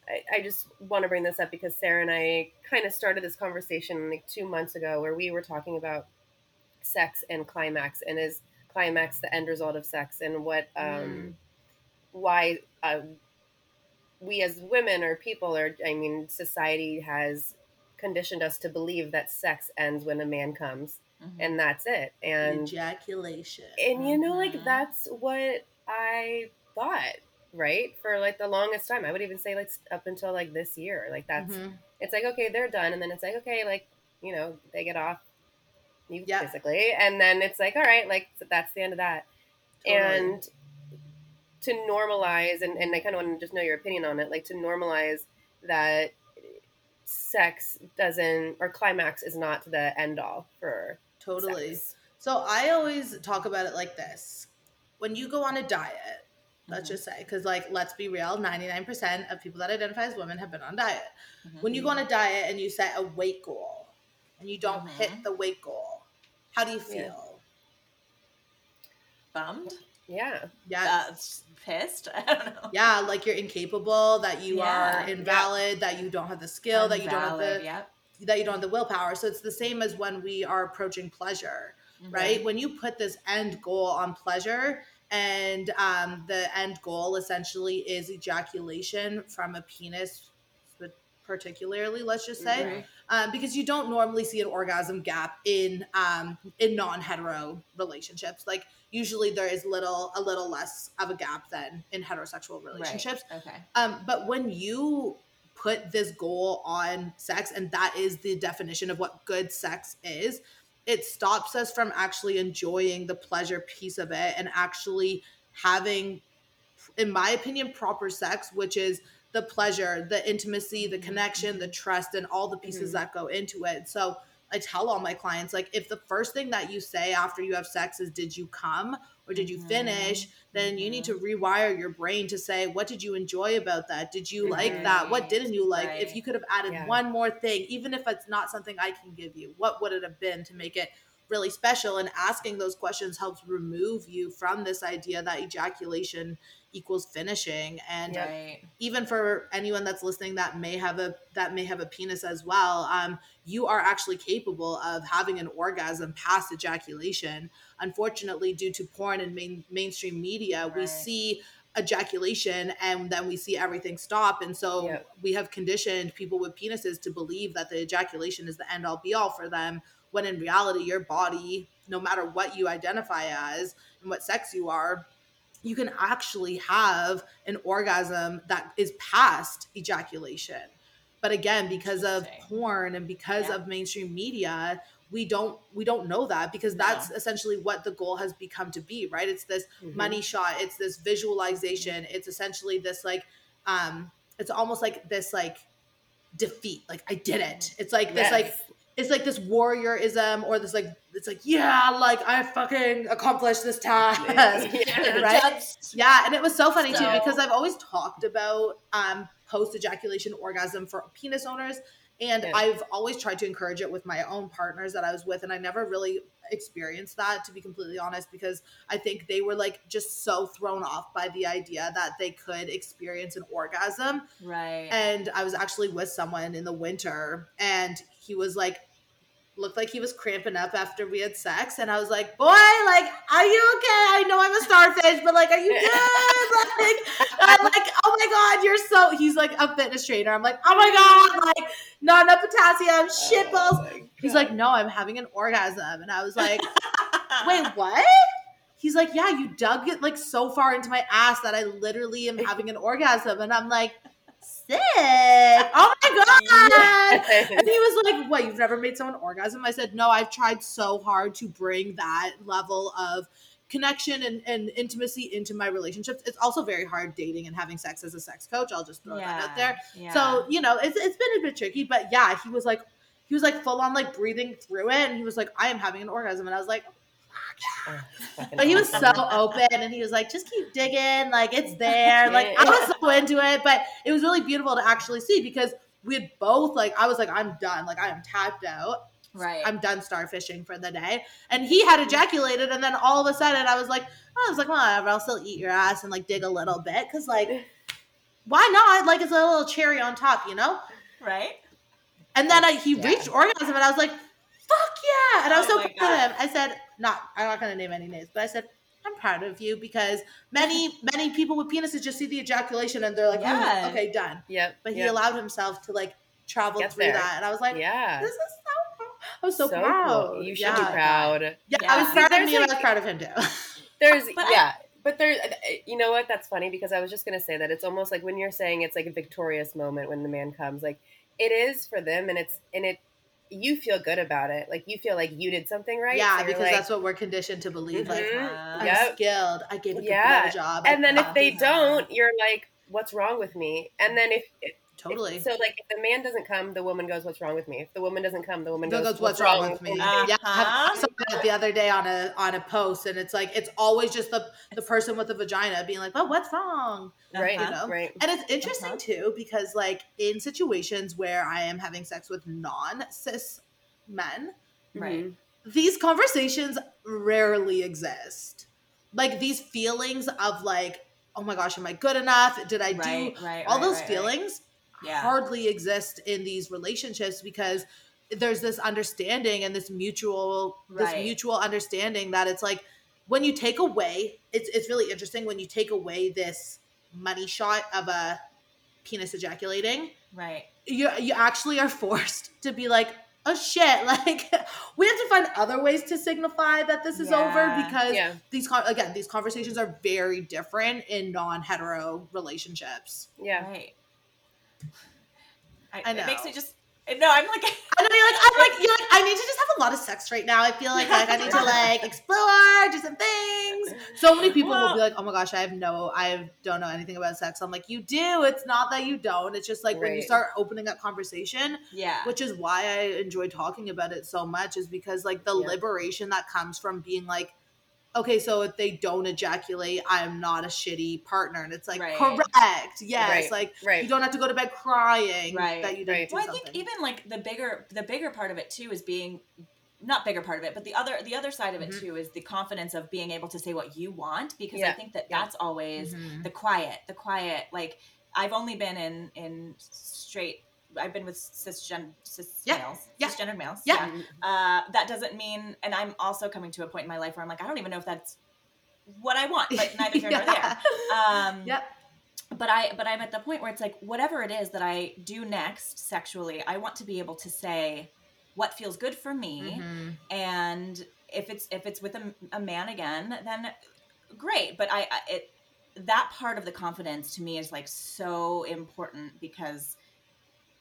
I, I just want to bring this up because Sarah and I kind of started this conversation like two months ago where we were talking about sex and climax and is climax the end result of sex and what um Mm. why uh, we as women or people or I mean society has conditioned us to believe that sex ends when a man comes Mhm. and that's it. And Ejaculation. and you know like Mhm. that's what I thought, right? For like the longest time. I would even say like up until like this year. Like that's Mhm. it's like okay, they're done and then it's like okay, like, you know, they get off you Yeah. physically and then it's like all right, like so that's the end of that Totally. and to normalize and, and i kind of want to just know your opinion on it like to normalize that sex doesn't or climax is not the end all for Totally. sex. So I always talk about it like this. When you go on a diet, let's Mhm. just say, because like let's be real, 99% of people that identify as women have been on diet. Mhm. When you go on a diet and you set a weight goal and you don't Mhm. hit the weight goal, how do you Yeah. feel? bummed, yeah Yeah. uh, pissed. [LAUGHS] I don't know. yeah, like you're incapable, that you Yeah. are invalid, that you don't have the skill, that you don't have the Yep. that you don't have the willpower. So it's the same as when we are approaching pleasure. Mhm. right? When you put this end goal on pleasure, and um, the end goal essentially is ejaculation from a penis, particularly, let's just say, Right. um, because you don't normally see an orgasm gap in um, in non-hetero relationships. Like usually there is little a little less of a gap than in heterosexual Right. relationships. Okay. Um, but when you put this goal on sex, and that is the definition of what good sex is, it stops us from actually enjoying the pleasure piece of it and actually having, in my opinion, proper sex, which is the pleasure, the intimacy, the connection, the trust, and all the pieces Mhm. that go into it. So I tell all my clients, like, if the first thing that you say after you have sex is, Did you come? Or Did you Mhm. finish? then you need to rewire your brain to say what did you enjoy about that did you like that what didn't you like if you could have added Yeah. one more thing even if it's not something i can give you what would it have been to make it really special and asking those questions helps remove you from this idea that ejaculation equals finishing and Right. even for anyone that's listening that may have a that may have a penis as well um, you are actually capable of having an orgasm past ejaculation unfortunately due to porn and main, mainstream media we see ejaculation and then we see everything stop and so Yep. we have conditioned people with penises to believe that the ejaculation is the end all be all for them when in reality your body no matter what you identify as and what sex you are you can actually have an orgasm that is past ejaculation. But again, because of porn and because Yeah. of mainstream media, we don't we don't know that because No. that's essentially what the goal has become to be, right? It's this Mhm. money shot, it's this visualization, it's essentially this like um it's almost like this like defeat, like I did it. It's like this like it's like this warriorism or this like it's like yeah like i fucking accomplished this task [LAUGHS] Yeah. [LAUGHS] right yeah and it was so funny too because i've always talked about um post ejaculation orgasm for penis owners and Yeah. i've always tried to encourage it with my own partners that i was with and i never really experienced that to be completely honest because i think they were like just so thrown off by the idea that they could experience an orgasm Right. and I was actually with someone in the winter, and he was like, looked like he was cramping up after we had sex, and I was like, "Boy, like, are you okay? I know I'm a starfish, but like, are you good? [LAUGHS] like, [LAUGHS] I'm like, oh my god, you're so." He's like a fitness trainer. I'm like, oh my god, like, not enough potassium, oh shit balls. Oh He's like, no, I'm having an orgasm, and I was like, [LAUGHS] wait, what? He's like, yeah, you dug it like so far into my ass that I literally am having an orgasm. And I'm like, sick. Oh my [LAUGHS] God. And he was like, what, you've never made someone orgasm? I said, no, I've tried so hard to bring that level of connection and, and intimacy into my relationships. It's also very hard dating and having sex as a sex coach. I'll just throw that out there. Yeah. So, you know, it's, it's been a bit tricky, but yeah, he was like, he was like full on like breathing through it. And he was like, I am having an orgasm. And I was like, but he was so open and he was like, just keep digging. Like it's there. Like I was so into it, but it was really beautiful to actually see because we had both like, I was like, I'm done. Like I am tapped out. right. I'm done starfishing for the day. And he had ejaculated. And then all of a sudden I was like, oh, I was like, whatever. I'll still eat your ass and like dig a little bit. Cause like, why not? Like it's a little cherry on top, you know? right. And then I, he Yeah. reached orgasm, and I was like, "Fuck yeah!" And I was Oh so proud of him. I said, "Not, I'm not gonna name any names, but I said, I'm proud of you because many many people with penises just see the ejaculation and they're like, Yeah. "Oh, okay, done. Yep. But he yep. allowed himself to like travel Get through there. that, and I was like, yeah. this is so. I was so, proud. Cool. You should yeah. be proud. Yeah, Yeah. I was proud of me. and I like- was proud of him too. [LAUGHS] There's But I- yeah, but there. You know what? That's funny because I was just gonna say that it's almost like when you're saying it's like a victorious moment when the man comes. Like it is for them, and it's and it. You feel good about it. Like you feel like you did something right. yeah, So because like- that's what we're conditioned to believe. Like Mhm. I'm Yep. skilled. I gave a good Yeah. job. And then if they don't, you're like, "What's wrong with me?" And then if, if totally. so, like if the man doesn't come, the woman goes, "What's wrong with me?" If the woman doesn't come, the woman goes, goes, what's wrong with me? Uh-huh. Yeah, I saw the other day on a on a post, and it's like it's always just the the person with the vagina being like, "Well, what's wrong?" Right, You know? right. And it's interesting Uh-huh. too because like in situations where I am having sex with non cis men, Right. Mhm. these conversations rarely exist. Like these feelings of like, "Oh my gosh, am I good enough? Did I do?" Right, right, All right, those right, right. feelings Yeah. hardly exist in these relationships because there's this understanding and this mutual this mutual understanding that it's like when you take away it's it's really interesting when you take away this money shot of a penis ejaculating Right. you you actually are forced to be like oh shit [LAUGHS] like we have to find other ways to signify that this is over because Yeah, these again these conversations are very different in non-hetero relationships yeah. Right. I, I It makes me just. No, I'm like. I know you're like I'm like you're like I need to just have a lot of sex right now. I feel like like I need to [LAUGHS] like explore, do some things. So many people will be like, "Oh my gosh, I have no, I don't know anything about sex." I'm like, "You do. It's not that you don't. It's just like when you start opening up conversation, Yeah. which is why I enjoy talking about it so much, is because like the Yeah. liberation that comes from being like." Okay, so if they don't ejaculate, I'm not a shitty partner, and it's like Right. correct, yes, Right. like Right. you don't have to go to bed crying Right. that you didn't Right. do well, I think even like the bigger the bigger part of it too is being not bigger part of it, but the other the other side of it Mhm. too is the confidence of being able to say what you want because I think that Yeah. that's always Mhm. the quiet, the quiet. Like I've only been in in straight. I've been with cisgen cis Yeah. males, Yeah. cisgendered males. Yeah. Uh, that doesn't mean, and I'm also coming to a point in my life where I'm like, I don't even know if that's what I want, but neither here [LAUGHS] nor there. Um, Yep. but I but I'm at the point where it's like whatever it is that I do next sexually, I want to be able to say what feels good for me, Mhm. and if it's if it's with a, a man again, then great. But I, I it that part of the confidence to me is like so important because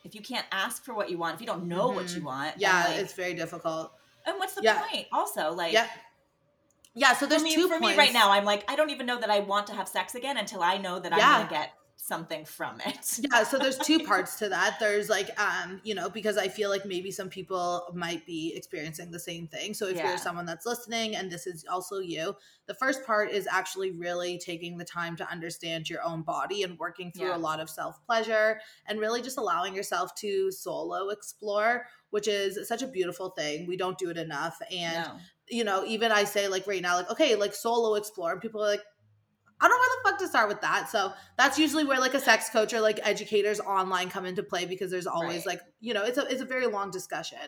if you can't ask for what you want, if you don't know what Mhm. you want, Yeah, like- it's very difficult. and what's the yeah. point? Also, like. Yeah. Yeah, so there's for me, two for points. me right now, I'm like, I don't even know that I want to have sex again until I know that I'm gonna get something from it. Yeah, so there's two [LAUGHS] parts to that. There's like um, you know, because I feel like maybe some people might be experiencing the same thing. So if Yeah. you're someone that's listening and this is also you, the first part is actually really taking the time to understand your own body and working through Yeah. a lot of self-pleasure and really just allowing yourself to solo explore, which is such a beautiful thing. We don't do it enough and No. you know, even I say like right now, like, okay, like solo explore, and people are like, I don't know where the fuck to start with that. So that's usually where like a sex coach or like educators online come into play because there's always Right. like, you know, it's a it's a very long discussion.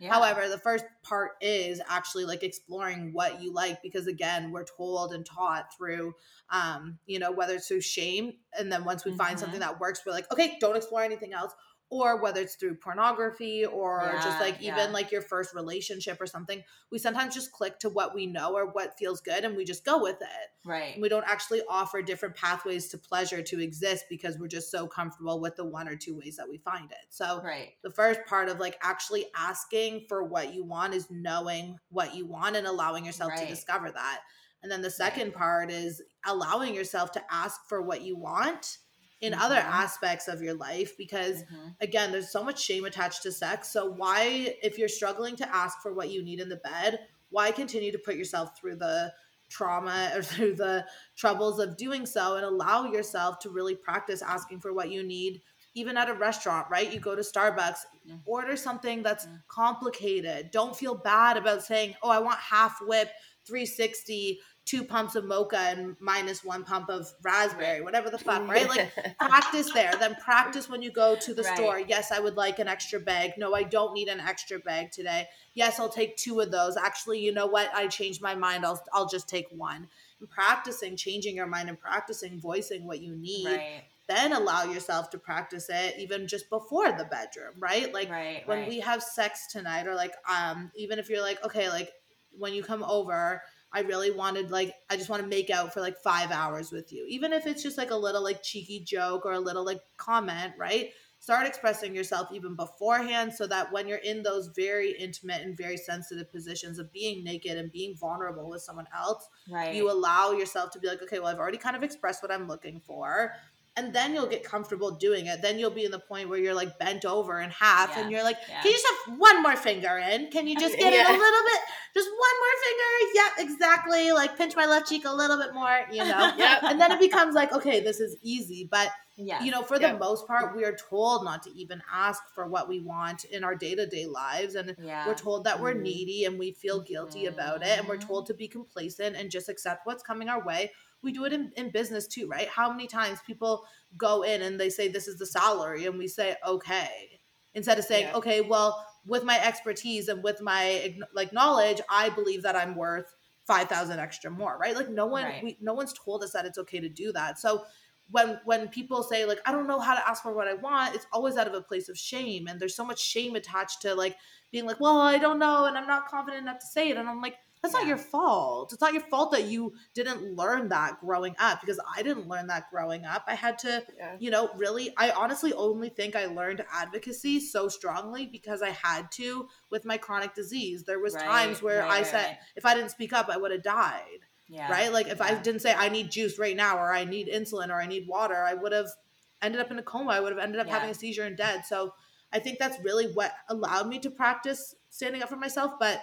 Yeah. However, the first part is actually like exploring what you like because again, we're told and taught through um, you know, whether it's through shame and then once we find Mhm. something that works, we're like, okay, don't explore anything else. Or whether it's through pornography or just Yeah, like yeah. even like your first relationship or something, we sometimes just click to what we know or what feels good and we just go with it. right. We don't actually offer different pathways to pleasure to exist because we're just so comfortable with the one or two ways that we find it. So Right. the first part of like actually asking for what you want is knowing what you want and allowing yourself to discover that. And then the second part is allowing yourself to ask for what you want in other Mhm. aspects of your life because Mhm. again there's so much shame attached to sex so why if you're struggling to ask for what you need in the bed why continue to put yourself through the trauma [LAUGHS] or through the troubles of doing so and allow yourself to really practice asking for what you need even at a restaurant right you go to starbucks Mhm. order something that's Mhm. complicated don't feel bad about saying oh i want half whip 360 two pumps of mocha and minus one pump of raspberry whatever the fuck right? Like [LAUGHS] practice there then practice when you go to the Right. store. Yes i would like an extra bag. No i don't need an extra bag today. Yes i'll take two of those. Actually you know what? I changed my mind. I'll i'll just take one. And practicing changing your mind and practicing voicing what you need Right. then allow yourself to practice it even just before the bedroom right? Like Right. when we have sex tonight or like um even if you're like okay like when you come over i really wanted like i just want to make out for like five hours with you even if it's just like a little like cheeky joke or a little like comment right start expressing yourself even beforehand so that when you're in those very intimate and very sensitive positions of being naked and being vulnerable with someone else right. you allow yourself to be like, okay, well, I've already kind of expressed what I'm looking for. And then you'll get comfortable doing it. Then you'll be in the point where you're like bent over in half and you're like, yeah. can you just have one more finger in? Can you just [LAUGHS] get it a little bit? Just one more finger? Yeah, exactly. Like pinch my left cheek a little bit more, you know? [LAUGHS] Yep. And then it becomes like, okay, this is easy. But yeah. you know, for Yeah. the most part, we are told not to even ask for what we want in our day to day lives. And yeah. we're told that we're Mhm. needy and we feel guilty about it. And we're told to be complacent and just accept what's coming our way. We do it in, in business too, right? How many times people go in and they say, This is the salary, and we say, Okay. Instead of saying, Yeah. Okay, well, with my expertise and with my like knowledge, I believe that I'm worth five thousand extra more, right? Like no one Right. we no one's told us that it's okay to do that. So when when people say like I don't know how to ask for what I want, it's always out of a place of shame, and there's so much shame attached to like being like, well, I don't know, and I'm not confident enough to say it, and I'm like, that's not your fault. It's not your fault that you didn't learn that growing up because I didn't learn that growing up. I had to, Yeah. you know, really. I honestly only think I learned advocacy so strongly because I had to with my chronic disease. There was Right, times where right, I said right. if I didn't speak up, I would have died yeah. right? Like if I didn't say I need juice right now or I need insulin or I need water, I would have ended up in a coma. I would have ended up Yeah. having a seizure and dead. So I think that's really what allowed me to practice standing up for myself. But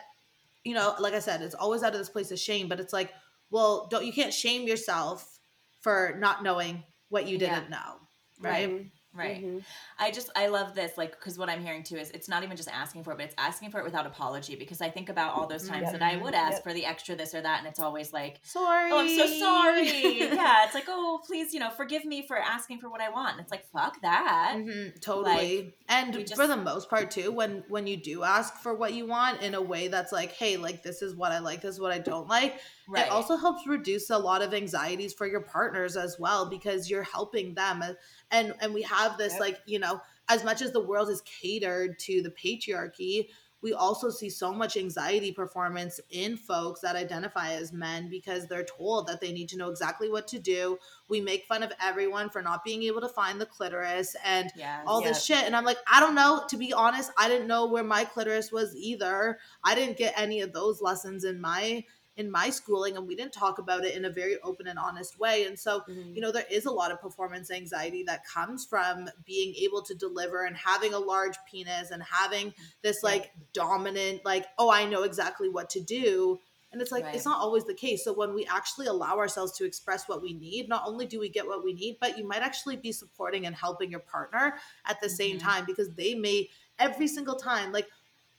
you know, like I said, it's always out of this place of shame. But it's like, well, don't you can't shame yourself for not knowing what you didn't know, right? Mhm. Right. Mhm. I just I love this like because what I'm hearing too is it's not even just asking for it, but it's asking for it without apology. Because I think about all those times Yep. that I would ask Yep. for the extra this or that, and it's always like, Sorry. "Oh, I'm so sorry." [LAUGHS] yeah, it's like, "Oh, please, you know, forgive me for asking for what I want." And it's like, "Fuck that." Mhm, totally. and we for the most part too, when when you do ask for what you want in a way that's like, hey, like this is what I like, this is what I don't like, Right. it also helps reduce a lot of anxieties for your partners as well because you're helping them. And and, and we have this Yep. like, you know, as much as the world is catered to the patriarchy, we also see so much anxiety performance in folks that identify as men because they're told that they need to know exactly what to do. We make fun of everyone for not being able to find the clitoris and yeah. all this shit. And I'm like, I don't know. To be honest, I didn't know where my clitoris was either. I didn't get any of those lessons in my in my schooling, and we didn't talk about it in a very open and honest way. And so, Mhm. you know, there is a lot of performance anxiety that comes from being able to deliver and having a large penis and having this like dominant, like, oh, I know exactly what to do. And it's like, Right. it's not always the case. So when we actually allow ourselves to express what we need, not only do we get what we need, but you might actually be supporting and helping your partner at the same Mhm. time because they may every single time, like,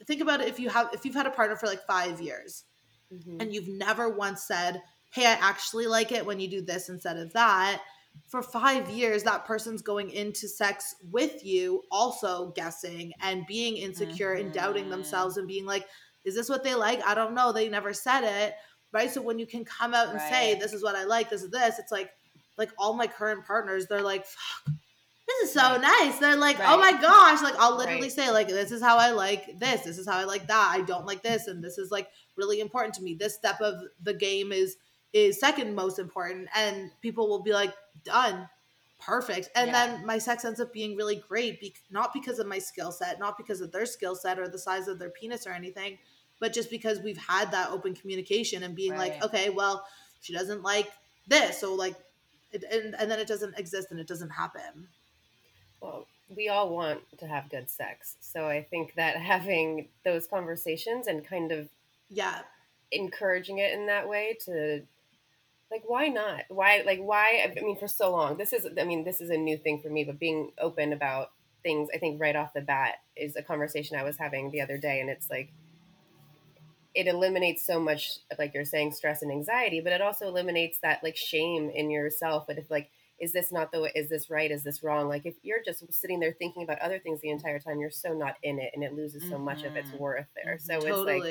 think about it if you have if you've had a partner for like five years Mhm. and you've never once said, Hey, I actually like it when you do this instead of that. For five years, that person's going into sex with you, also guessing and being insecure and doubting Mhm. themselves and being like, Is this what they like? I don't know. They never said it. Right. So when you can come out and say, This is what I like, this is this, it's like, like all my current partners, they're like, Fuck, this is so Right. nice. They're like, oh my gosh. Like, I'll literally Right. say, like, this is how I like this. This is how I like that. I don't like this. And this is like really important to me. This step of the game is is second most important. And people will be like, done. Perfect. And Yeah. then my sex ends up being really great, be- not because of my skill set, not because of their skill set or the size of their penis or anything, but just because we've had that open communication and being like, okay, well, she doesn't like this. So, like, it, and, and then it doesn't exist and it doesn't happen. Well, we all want to have good sex. So I think that [LAUGHS] having those conversations and kind of Yeah. encouraging it in that way to like why not why like why i mean for so long this is i mean this is a new thing for me but being open about things i think right off the bat is a conversation i was having the other day and it's like it eliminates so much like you're saying stress and anxiety but it also eliminates that like shame in yourself but if like is this not the way is this right is this wrong like if you're just sitting there thinking about other things the entire time you're so not in it and it loses so much of its Mhm. worth there so Mhm. it's like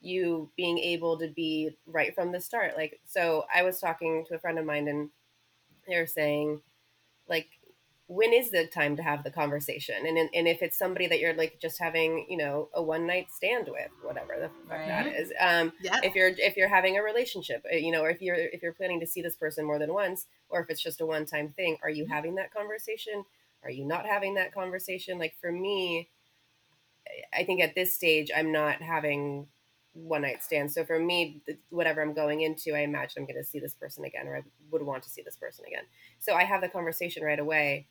you being able to be right from the start. Like, so I was talking to a friend of mine and they were saying, like, when is the time to have the conversation? And and if it's somebody that you're like just having, you know, a one night stand with, whatever the fuck Right. that is. Um, Yeah. if you're if you're having a relationship, uh, you know, or if you're if you're planning to see this person more than once, or if it's just a one time thing, are you having that conversation? Are you not having that conversation? Like for me, I think at this stage, I'm not having one night stands. So for me, whatever I'm going into, I imagine I'm going to see this person again, or I would want to see this person again. So I have the conversation right away,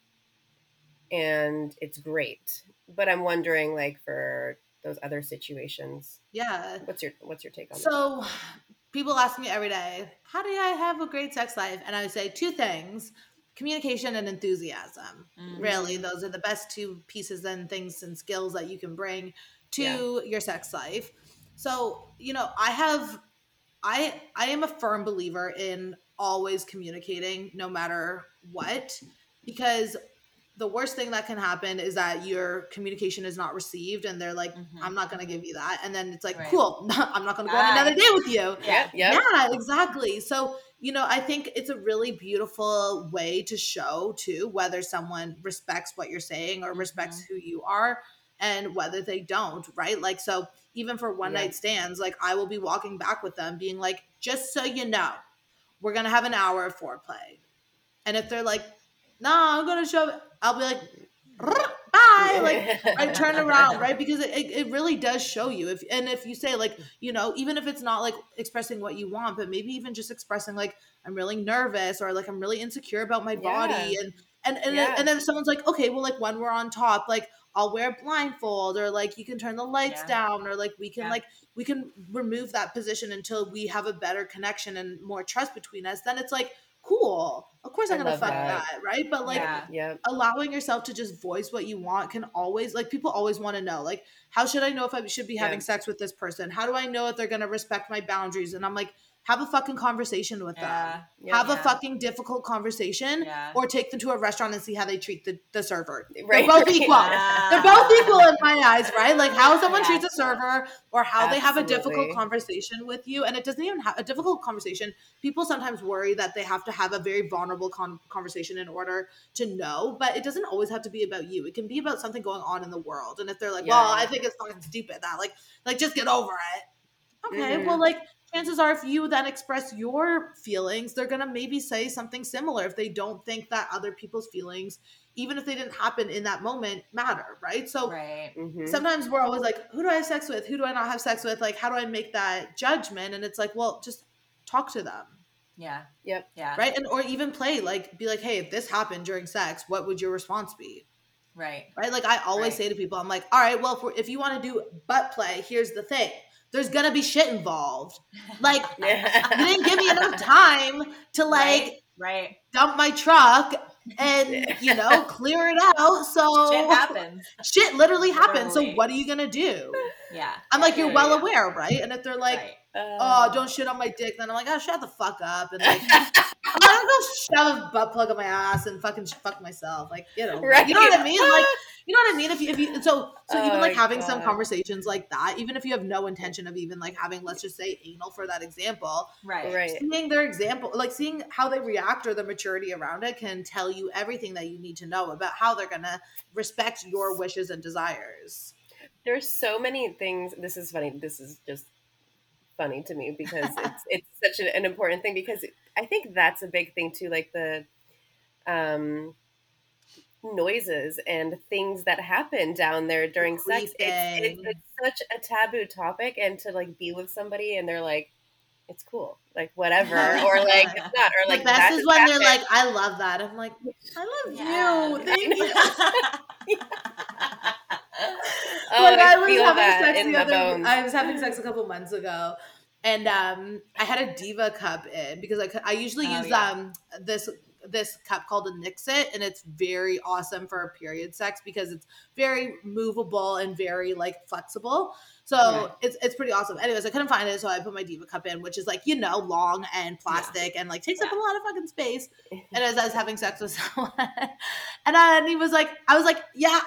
and it's great. But I'm wondering, like for those other situations, Yeah. what's your what's your take on that? So people ask me every day, how do I have a great sex life? And I would say two things communication and enthusiasm. Mhm. Really, those are the best two pieces and things and skills that you can bring to Yeah. your sex life. So, you know, I have I I am a firm believer in always communicating no matter what because the worst thing that can happen is that your communication is not received and they're like Mhm. I'm not going to give you that and then it's like Right. cool [LAUGHS] I'm not going to go on another day with you. [LAUGHS] Yeah, yeah, Yeah, exactly. So, you know, I think it's a really beautiful way to show too whether someone respects what you're saying or respects who you are and whether they don't, right? Like, so even for one Yeah. night stands, like I will be walking back with them being like, just so you know, we're going to have an hour of foreplay. And if they're like, no, I'm going to show, I'll be like, bye. Like, I turn around, right? Because it, it, really does show you. If and if you say like, you know, even if it's not like expressing what you want, but maybe even just expressing like I'm really nervous or like I'm really insecure about my body Yeah. and and and, Yeah. and then someone's like, okay, well, like when we're on top, like I'll wear a blindfold or like you can turn the lights Yeah. down or like we can Yeah. like we can remove that position until we have a better connection and more trust between us. Then it's like cool. Of course, I'm gonna fuck that. that, right? But like Yeah. yeah, allowing yourself to just voice what you want can always like people always want to know like how should i know if i should be having Yeah. sex with this person how do i know if they're going to respect my boundaries and i'm like have a fucking conversation with Yeah. them yeah. have a fucking difficult conversation Yeah. or take them to a restaurant and see how they treat the, the server Right, they're both right. equal they're both equal in my eyes right like how someone Yeah. treats a server or how they have a difficult conversation with you and it doesn't even have a difficult conversation people sometimes worry that they have to have a very vulnerable con- conversation in order to know but it doesn't always have to be about you it can be about something going on in the world and if they're like Yeah, well i think it's fucking stupid that like like just get over it okay Mhm. well like chances are if you then express your feelings they're gonna maybe say something similar if they don't think that other people's feelings even if they didn't happen in that moment matter right so Right. Mhm. sometimes we're always like who do i have sex with who do i not have sex with like how do i make that judgment and it's like well just talk to them Yeah. Yep. Yeah. right and or even play like be like hey if this happened during sex what would your response be Right. right like i always Right. say to people i'm like all right well if, if you want to do butt play here's the thing there's gonna be shit involved [LAUGHS] like [LAUGHS] you didn't give me enough time to like Right. Right. dump my truck and you know [LAUGHS] clear it out so Shit happens. shit literally happens so what are you gonna do Yeah. i'm like you're Yeah, well yeah. aware right and if they're like Right. Oh, um, don't shit on my dick. Then I'm like, oh, shut the fuck up. And like, [LAUGHS] I'm gonna go shove a butt plug on my ass and fucking fuck myself. Like, you know, Right. you know what I mean? Like, [LAUGHS] you know what I mean? If you, if you, so, so Oh even like my having some conversations like that, even if you have no intention of even like having, let's just say anal for that example, Right. right. seeing their example, like seeing how they react or the maturity around it can tell you everything that you need to know about how they're gonna respect your wishes and desires. There's so many things. This is funny. This is just funny to me because [LAUGHS] it's it's such an, an important thing because I think that's a big thing too. Like the um, noises and things that happen down there during sex. It's, it's, it's such a taboo topic, and to like be with somebody and they're like, it's cool, like whatever, [LAUGHS] or like it's not, or like the best is when they're like, "I love that." I'm like, "I love [LAUGHS] Yeah. you, thank you." [LAUGHS] oh, Like, I, was having sex the other. bones. I was having sex a couple months ago, and um, I had a diva cup in because I I usually Oh, use yeah. um this this cup called a Nixit, and it's very awesome for period sex because it's very movable and very like flexible. So it's it's pretty awesome. Anyways, I couldn't find it, so I put my diva cup in, which is like you know long and plastic and like takes up a lot of fucking space. [LAUGHS] And as I was having sex with [LAUGHS] someone, and then he was like, I was like, yeah,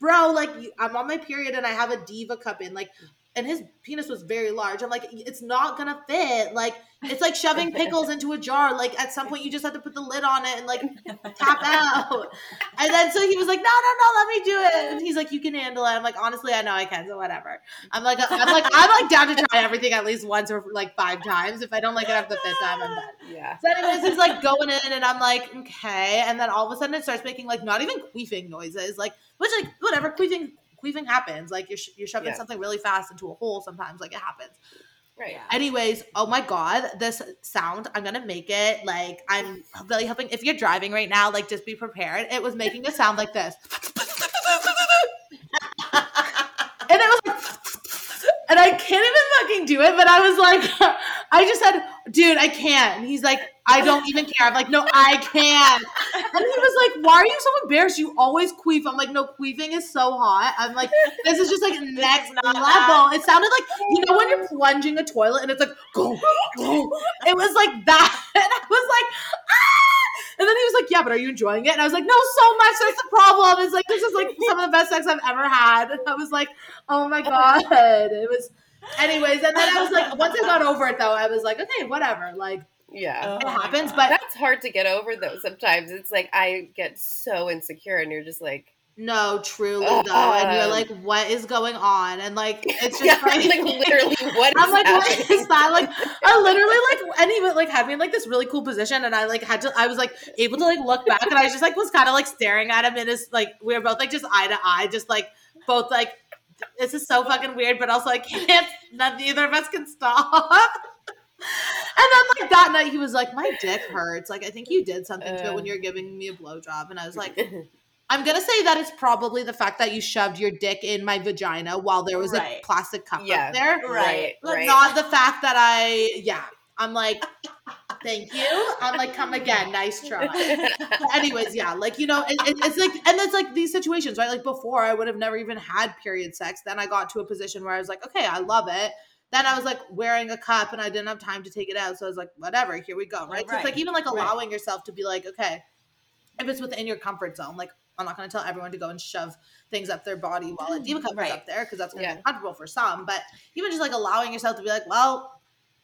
bro, like I'm on my period and I have a diva cup in. Like, and his penis was very large. I'm like, it's not gonna fit. Like, it's like shoving pickles into a jar. Like, at some point, you just have to put the lid on it and like tap out. And then so he was like, no, no, no, let me do it. And he's like, you can handle it. I'm like, honestly, I know I can, so whatever. I'm like, I'm like, I'm like down to try everything at least once or like five times. If I don't like it after the fifth time, I'm done. Yeah. So anyways, he's like going in, and I'm like, okay. And then all of a sudden, it starts making like not even queefing noises, like which like whatever queefing queefing happens. Like you're sh- you're shoving Yeah. something really fast into a hole. Sometimes like it happens. Right. Yeah. Anyways, oh my god, this sound I'm gonna make it like I'm really hoping if you're driving right now, like just be prepared. It was making a sound like this. [LAUGHS] and it was like and I can't even fucking do it, but I was like, [LAUGHS] I just said, dude, I can't. And he's like, I don't even care. I'm like, no, I can't. And he was like, why are you so embarrassed? You always queef. I'm like, no, queefing is so hot. I'm like, this is just like next level. that. It sounded like, you know, when you're plunging a toilet and it's like, go, go. It was like that. [LAUGHS] And I was like, ah! And then he was like, yeah, but are you enjoying it? And I was like, no, so much. That's the problem. It's like, this is like some of the best sex I've ever had. And I was like, oh my God. It was, anyways. And then I was like, once I got over it though, I was like, okay, whatever. Like, Yeah. it Oh happens. But That's hard to get over though. Sometimes it's like I get so insecure, and you're just like, no, truly though. And you're like, what is going on? And like, [LAUGHS] it's just yeah, like, like literally, what? I'm like, what happening? is that? Like, [LAUGHS] I literally like, and he would, like had me like this really cool position, and I like had to, I was like able to like look back, and I just like was kind of like staring at him and his like we were both like just eye to eye, just like both like this is so fucking weird, but also I can't. [LAUGHS] None, neither of us can stop. And then like that night, he was like, "My dick hurts. Like I think you did something to it when Uh. you were giving me a blowjob." And I was like, [LAUGHS] I'm gonna say that it's probably the fact that you shoved your dick in my vagina while there was a plastic cup yeah, up there. right, But right. not the fact that I, yeah, I'm like, thank you. I'm like, come again, nice try. But anyways, yeah, like you know, it, it- it's like, and it's like these situations, right? Like before, I would have never even had period sex. Then I got to a position where I was like, okay, I love it. Then I was like wearing a cup, and I didn't have time to take it out, so I was like, whatever, here we go, right? So it's like even like Right. allowing yourself to be like, okay, if it's within your comfort zone, like I'm not going to tell everyone to go and shove things up their body while a mm, diva cup is up there because that's going to Yeah. be uncomfortable for some. But even just like allowing yourself to be like, well,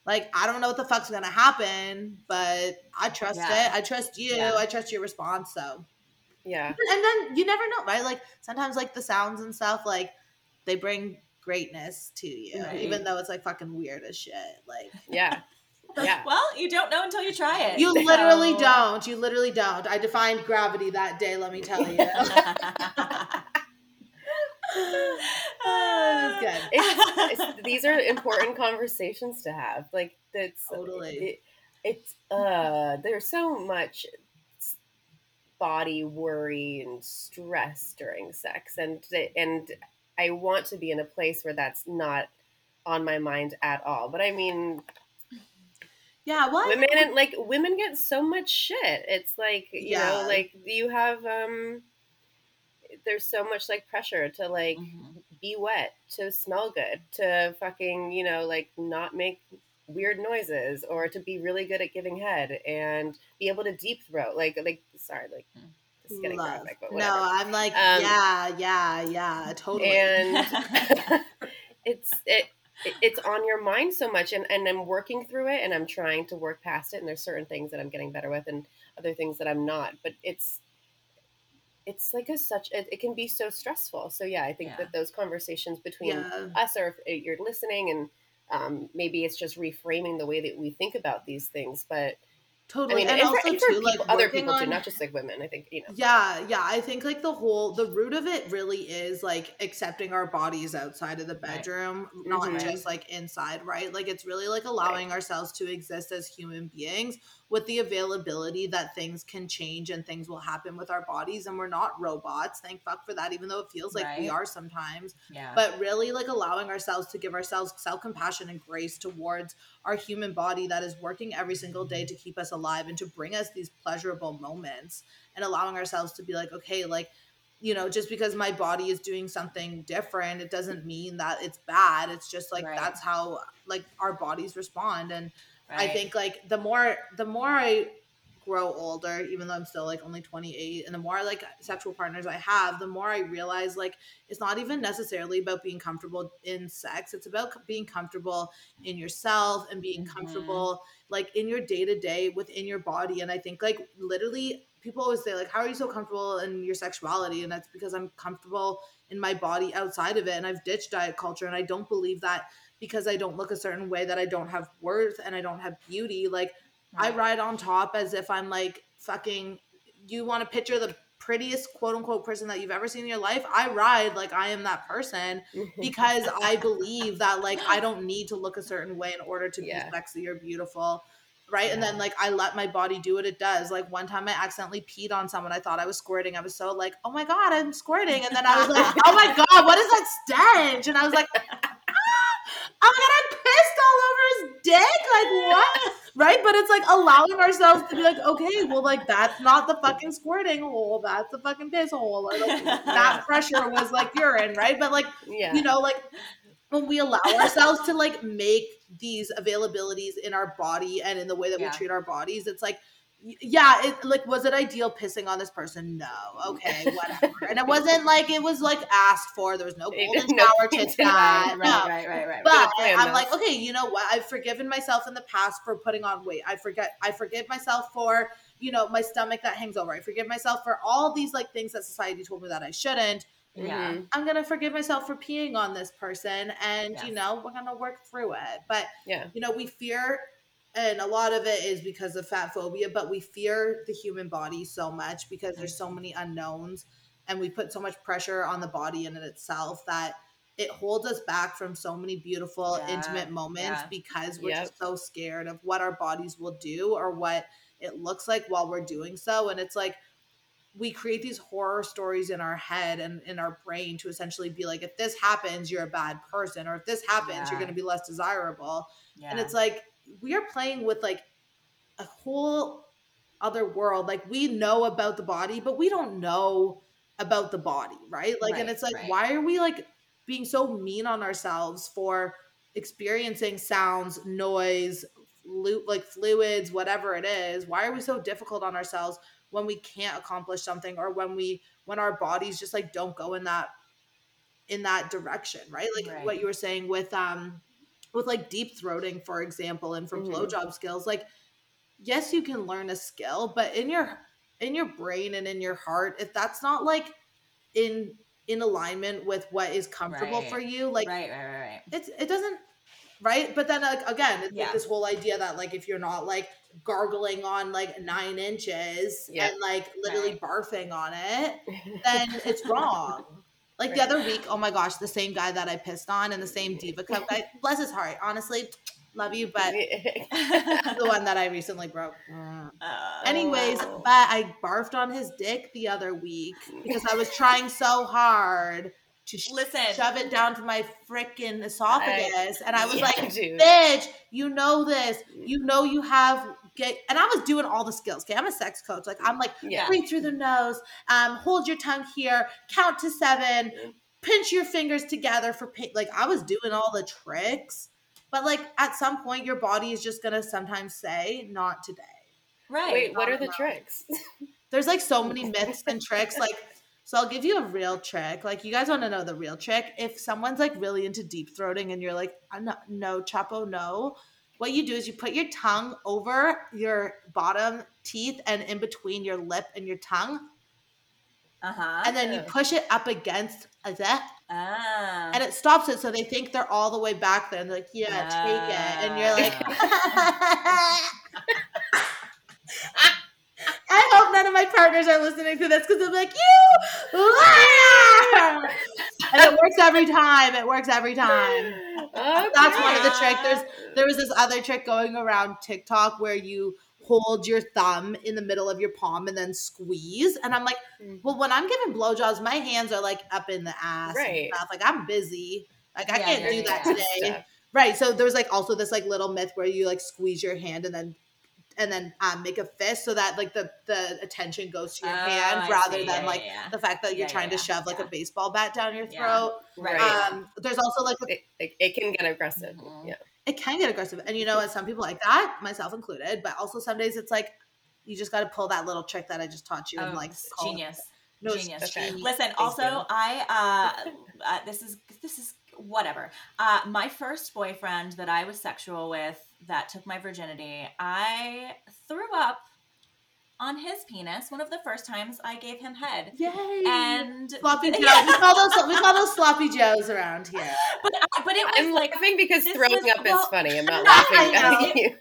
like I don't know what the fuck's going to happen, but I trust Yeah. it. I trust you. Yeah. I trust your response. So, yeah, and then you never know, right? Like sometimes like the sounds and stuff, like they bring greatness to you, Right. even though it's like fucking weird as shit. Like yeah, [LAUGHS] yeah. Well, you don't know until you try it. you literally So- don't. You literally don't. I defined gravity that day. Let me tell you. [LAUGHS] Ah, good. It's, it's, these are important conversations to have. Like that's Totally. It, it's uh, there's so much body worry and stress during sex, and and I want to be in a place where that's not on my mind at all. But I mean, Yeah, what? women and like women get so much shit. It's like you Yeah. know, like you have um. There's so much like pressure to like Mhm. be wet, to smell good, to fucking, you know, like not make weird noises or to be really good at giving head and be able to deep throat. Like like sorry, like getting Love. graphic, but No. I'm like, Um, yeah, yeah, yeah, totally. And [LAUGHS] [LAUGHS] it's it it- it's on your mind so much and, and I'm working through it and I'm trying to work past it and there's certain things that I'm getting better with and other things that I'm not. But it's it's like a such it, it can be so stressful. So yeah, I think Yeah. that those conversations between yeah, us or if you're listening and um, maybe it's just reframing the way that we think about these things but i totally. mean and, and, also for, and for too, people, like other people too not just like women i think you know Yeah, yeah. I think like the whole the root of it really is like accepting our bodies outside of the Right. bedroom, not Mhm. just like inside, right? Like it's really like allowing ourselves to exist as human beings with the availability that things can change and things will happen with our bodies and we're not robots. Thank fuck for that, even though it feels like we are sometimes. yeah. but really like allowing ourselves to give ourselves self-compassion and grace towards our human body that is working every single day to keep us alive and to bring us these pleasurable moments and allowing ourselves to be like okay like you know just because my body is doing something different it doesn't mean that it's bad it's just like Right. that's how like our bodies respond and I think like the more the more I grow older, even though I'm still like only 28, and the more like sexual partners I have, the more I realize like it's not even necessarily about being comfortable in sex. It's about being comfortable in yourself and being Mhm. comfortable like in your day to day within your body. And I think like literally people always say like, how are you so comfortable in your sexuality? And that's because I'm comfortable in my body outside of it. And I've ditched diet culture, and I don't believe that because I don't look a certain way that I don't have worth and I don't have beauty. Like I ride on top as if I'm like fucking. You want to picture the prettiest quote unquote person that you've ever seen in your life? I ride like I am that person [LAUGHS] because I believe that like I don't need to look a certain way in order to Yeah. be sexy or beautiful. Right. And then like I let my body do what it does. Like one time I accidentally peed on someone. I thought I was squirting. I was so like, oh my God, I'm squirting. And then I was like, oh my [LAUGHS] God, what is that stench? And I was like, I pissed all over his dick. Like what? [LAUGHS] Right? But it's like allowing ourselves to be like, okay, well, like that's not the fucking squirting hole. That's the fucking piss hole. Like, that [LAUGHS] pressure was like urine, right? But like yeah. you know like when we allow ourselves to like make these availabilities in our body and in the way that Yeah. we treat our bodies it's like yeah it like was it ideal pissing on this person no okay [LAUGHS] whatever and it wasn't like it was like asked for there was no golden [LAUGHS] no, shower it to that right, no. right, right, right, right. But I'm though. like, okay, you know what? I've forgiven myself in the past for putting on weight. I forget. I forgive myself for you know my stomach that hangs over. I forgive myself for all these like things that society told me that I shouldn't. yeah. Mhm. I'm gonna forgive myself for peeing on this person, and you know we're gonna work through it. But Yeah. you know we fear, and a lot of it is because of fat phobia. But we fear the human body so much because there's so many unknowns, and we put so much pressure on the body in it itself that it holds us back from so many beautiful Yeah, intimate moments yeah. because we're Yep. just so scared of what our bodies will do or what it looks like while we're doing so and it's like we create these horror stories in our head and in our brain to essentially be like if this happens you're a bad person or if this happens you're going to be less desirable yeah. and it's like we are playing with like a whole other world like we know about the body but we don't know about the body right like and it's like right. why are we like being so mean on ourselves for experiencing sounds noise flu- like fluids whatever it is why are we so difficult on ourselves when we can't accomplish something or when we when our bodies just like don't go in that in that direction right like Right. what you were saying with um with like deep throating for example and for Mhm. blowjob skills like yes you can learn a skill but in your in your brain and in your heart if that's not like in in alignment with what is comfortable Right. for you like right, right, right, right. it's it doesn't right but then like again it's Yeah. like this whole idea that like if you're not like gargling on like nine inches Yep. and like literally Right. barfing on it [LAUGHS] then it's wrong like the other week oh my gosh the same guy that i pissed on and the same [LAUGHS] diva cup guy bless his heart honestly love you but [LAUGHS] the one that i recently broke Mm. Uh, anyways Oh. but i barfed on his dick the other week because i was trying so hard to Listen. shove it down to my freaking esophagus and i was Yeah, like dude. bitch, you know this. You know you have get and I was doing all the skills. Okay, I'm a sex coach. Like I'm like Yeah. breathe through the nose, um, hold your tongue here, count to seven, pinch your fingers together for pain. Like I was doing all the tricks. But like at some point your body is just gonna sometimes say, not today. right. Wait, what are the allowed. tricks? [LAUGHS] [LAUGHS] There's like so many myths and tricks. Like, so I'll give you a real trick. Like, you guys want to know the real trick? If someone's like really into deep throating and you're like, "Uh, no, no, Chapo, no. What you do is you put your tongue over your bottom teeth and in between your lip and your tongue, Uh huh. and then you push it up against that, ah. and it stops it. So they think they're all the way back there, and they're like, "Yeah, take it," and you're like. [LAUGHS] I hope none of my partners are listening to this because I'm like, you, liar!" [LAUGHS] and it works every time. It works every time. That's one of the tricks. There's there was this other trick going around TikTok where you hold your thumb in the middle of your palm and then squeeze. And I'm like, Mm. well, when I'm giving blowjobs, my hands are like up in the ass Right. Like I'm busy. Like I Yeah, can't do that yeah. today. Stuff. Right. So there's like also this like little myth where you like squeeze your hand and then and then um, make a fist so that like the the attention goes to your Oh, hand I rather see. than Yeah, like yeah, yeah. the fact that you're Yeah, trying yeah, to shove like yeah. a baseball bat down your Yeah. throat. Right. Um, there's also like a It, it, it can get aggressive. Mhm. Yeah. it can get aggressive and you know what some people like that myself included but also some days it's like You just got to pull that little trick that I just taught you and Oh, like s- call it- genius. No, genius. Okay. genius. Listen, Please also, do. I uh, [LAUGHS] uh, this is this is whatever. Uh, my first boyfriend that I was sexual with that took my virginity, I threw up on his penis. One of the first times I gave him head, Yay! and sloppy [LAUGHS] joes. We call those we call those sloppy joes around here. but but it was I'm like laughing because throwing was- up well, is funny. I'm not [LAUGHS] laughing I at you.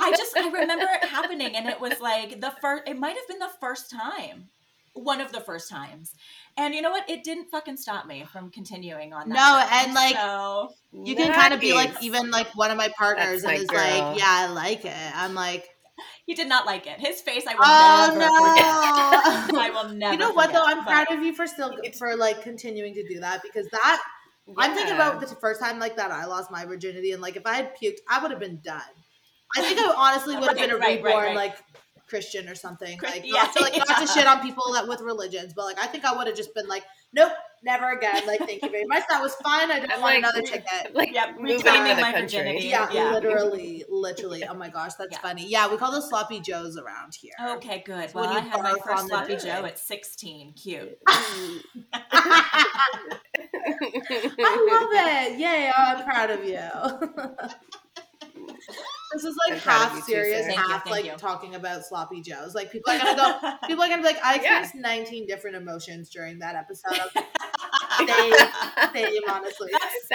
I just I remember it happening, and it was like the first. It might have been the first time, one of the first times. And you know what? It didn't fucking stop me from continuing on that. No, journey. and, like, so You can kind of be like even like one of my partners That's my and is girl. like, yeah, I like it. I'm like, he did not like it. His face, I will oh never forget. no. [LAUGHS] I will [LAUGHS] never. you know what though? I'm proud of you for still for like continuing to do that because that I'm thinking about the first time like that I lost my virginity and like if I had puked, I would have been done. I think I honestly [LAUGHS] would have been a Right, right, reborn right. like Christian or something. Like yeah, not to like not to shit on people that with religions, but like I think I would have just been like, nope, never again. Like thank you very much. That was fine. I don't I'm want like- another ticket. [LAUGHS] Like Yep, moving reclaiming to the my country. virginity. Yeah, Yeah. literally, literally. Oh my gosh, that's Yeah. funny. Yeah, we call those sloppy joes around here. Okay, good. It's when Well, you I had my first sloppy dick. Joe at 16. Cute. [LAUGHS] [LAUGHS] I love it. Yay, oh, I'm proud of you. This is like I'm half you too, serious, Thank you, half thank like you. talking about sloppy joes. Like people are gonna go [LAUGHS] people are gonna be like, I Yeah. 19 different emotions during that episode. I'm [LAUGHS] like, same, [LAUGHS] same, honestly.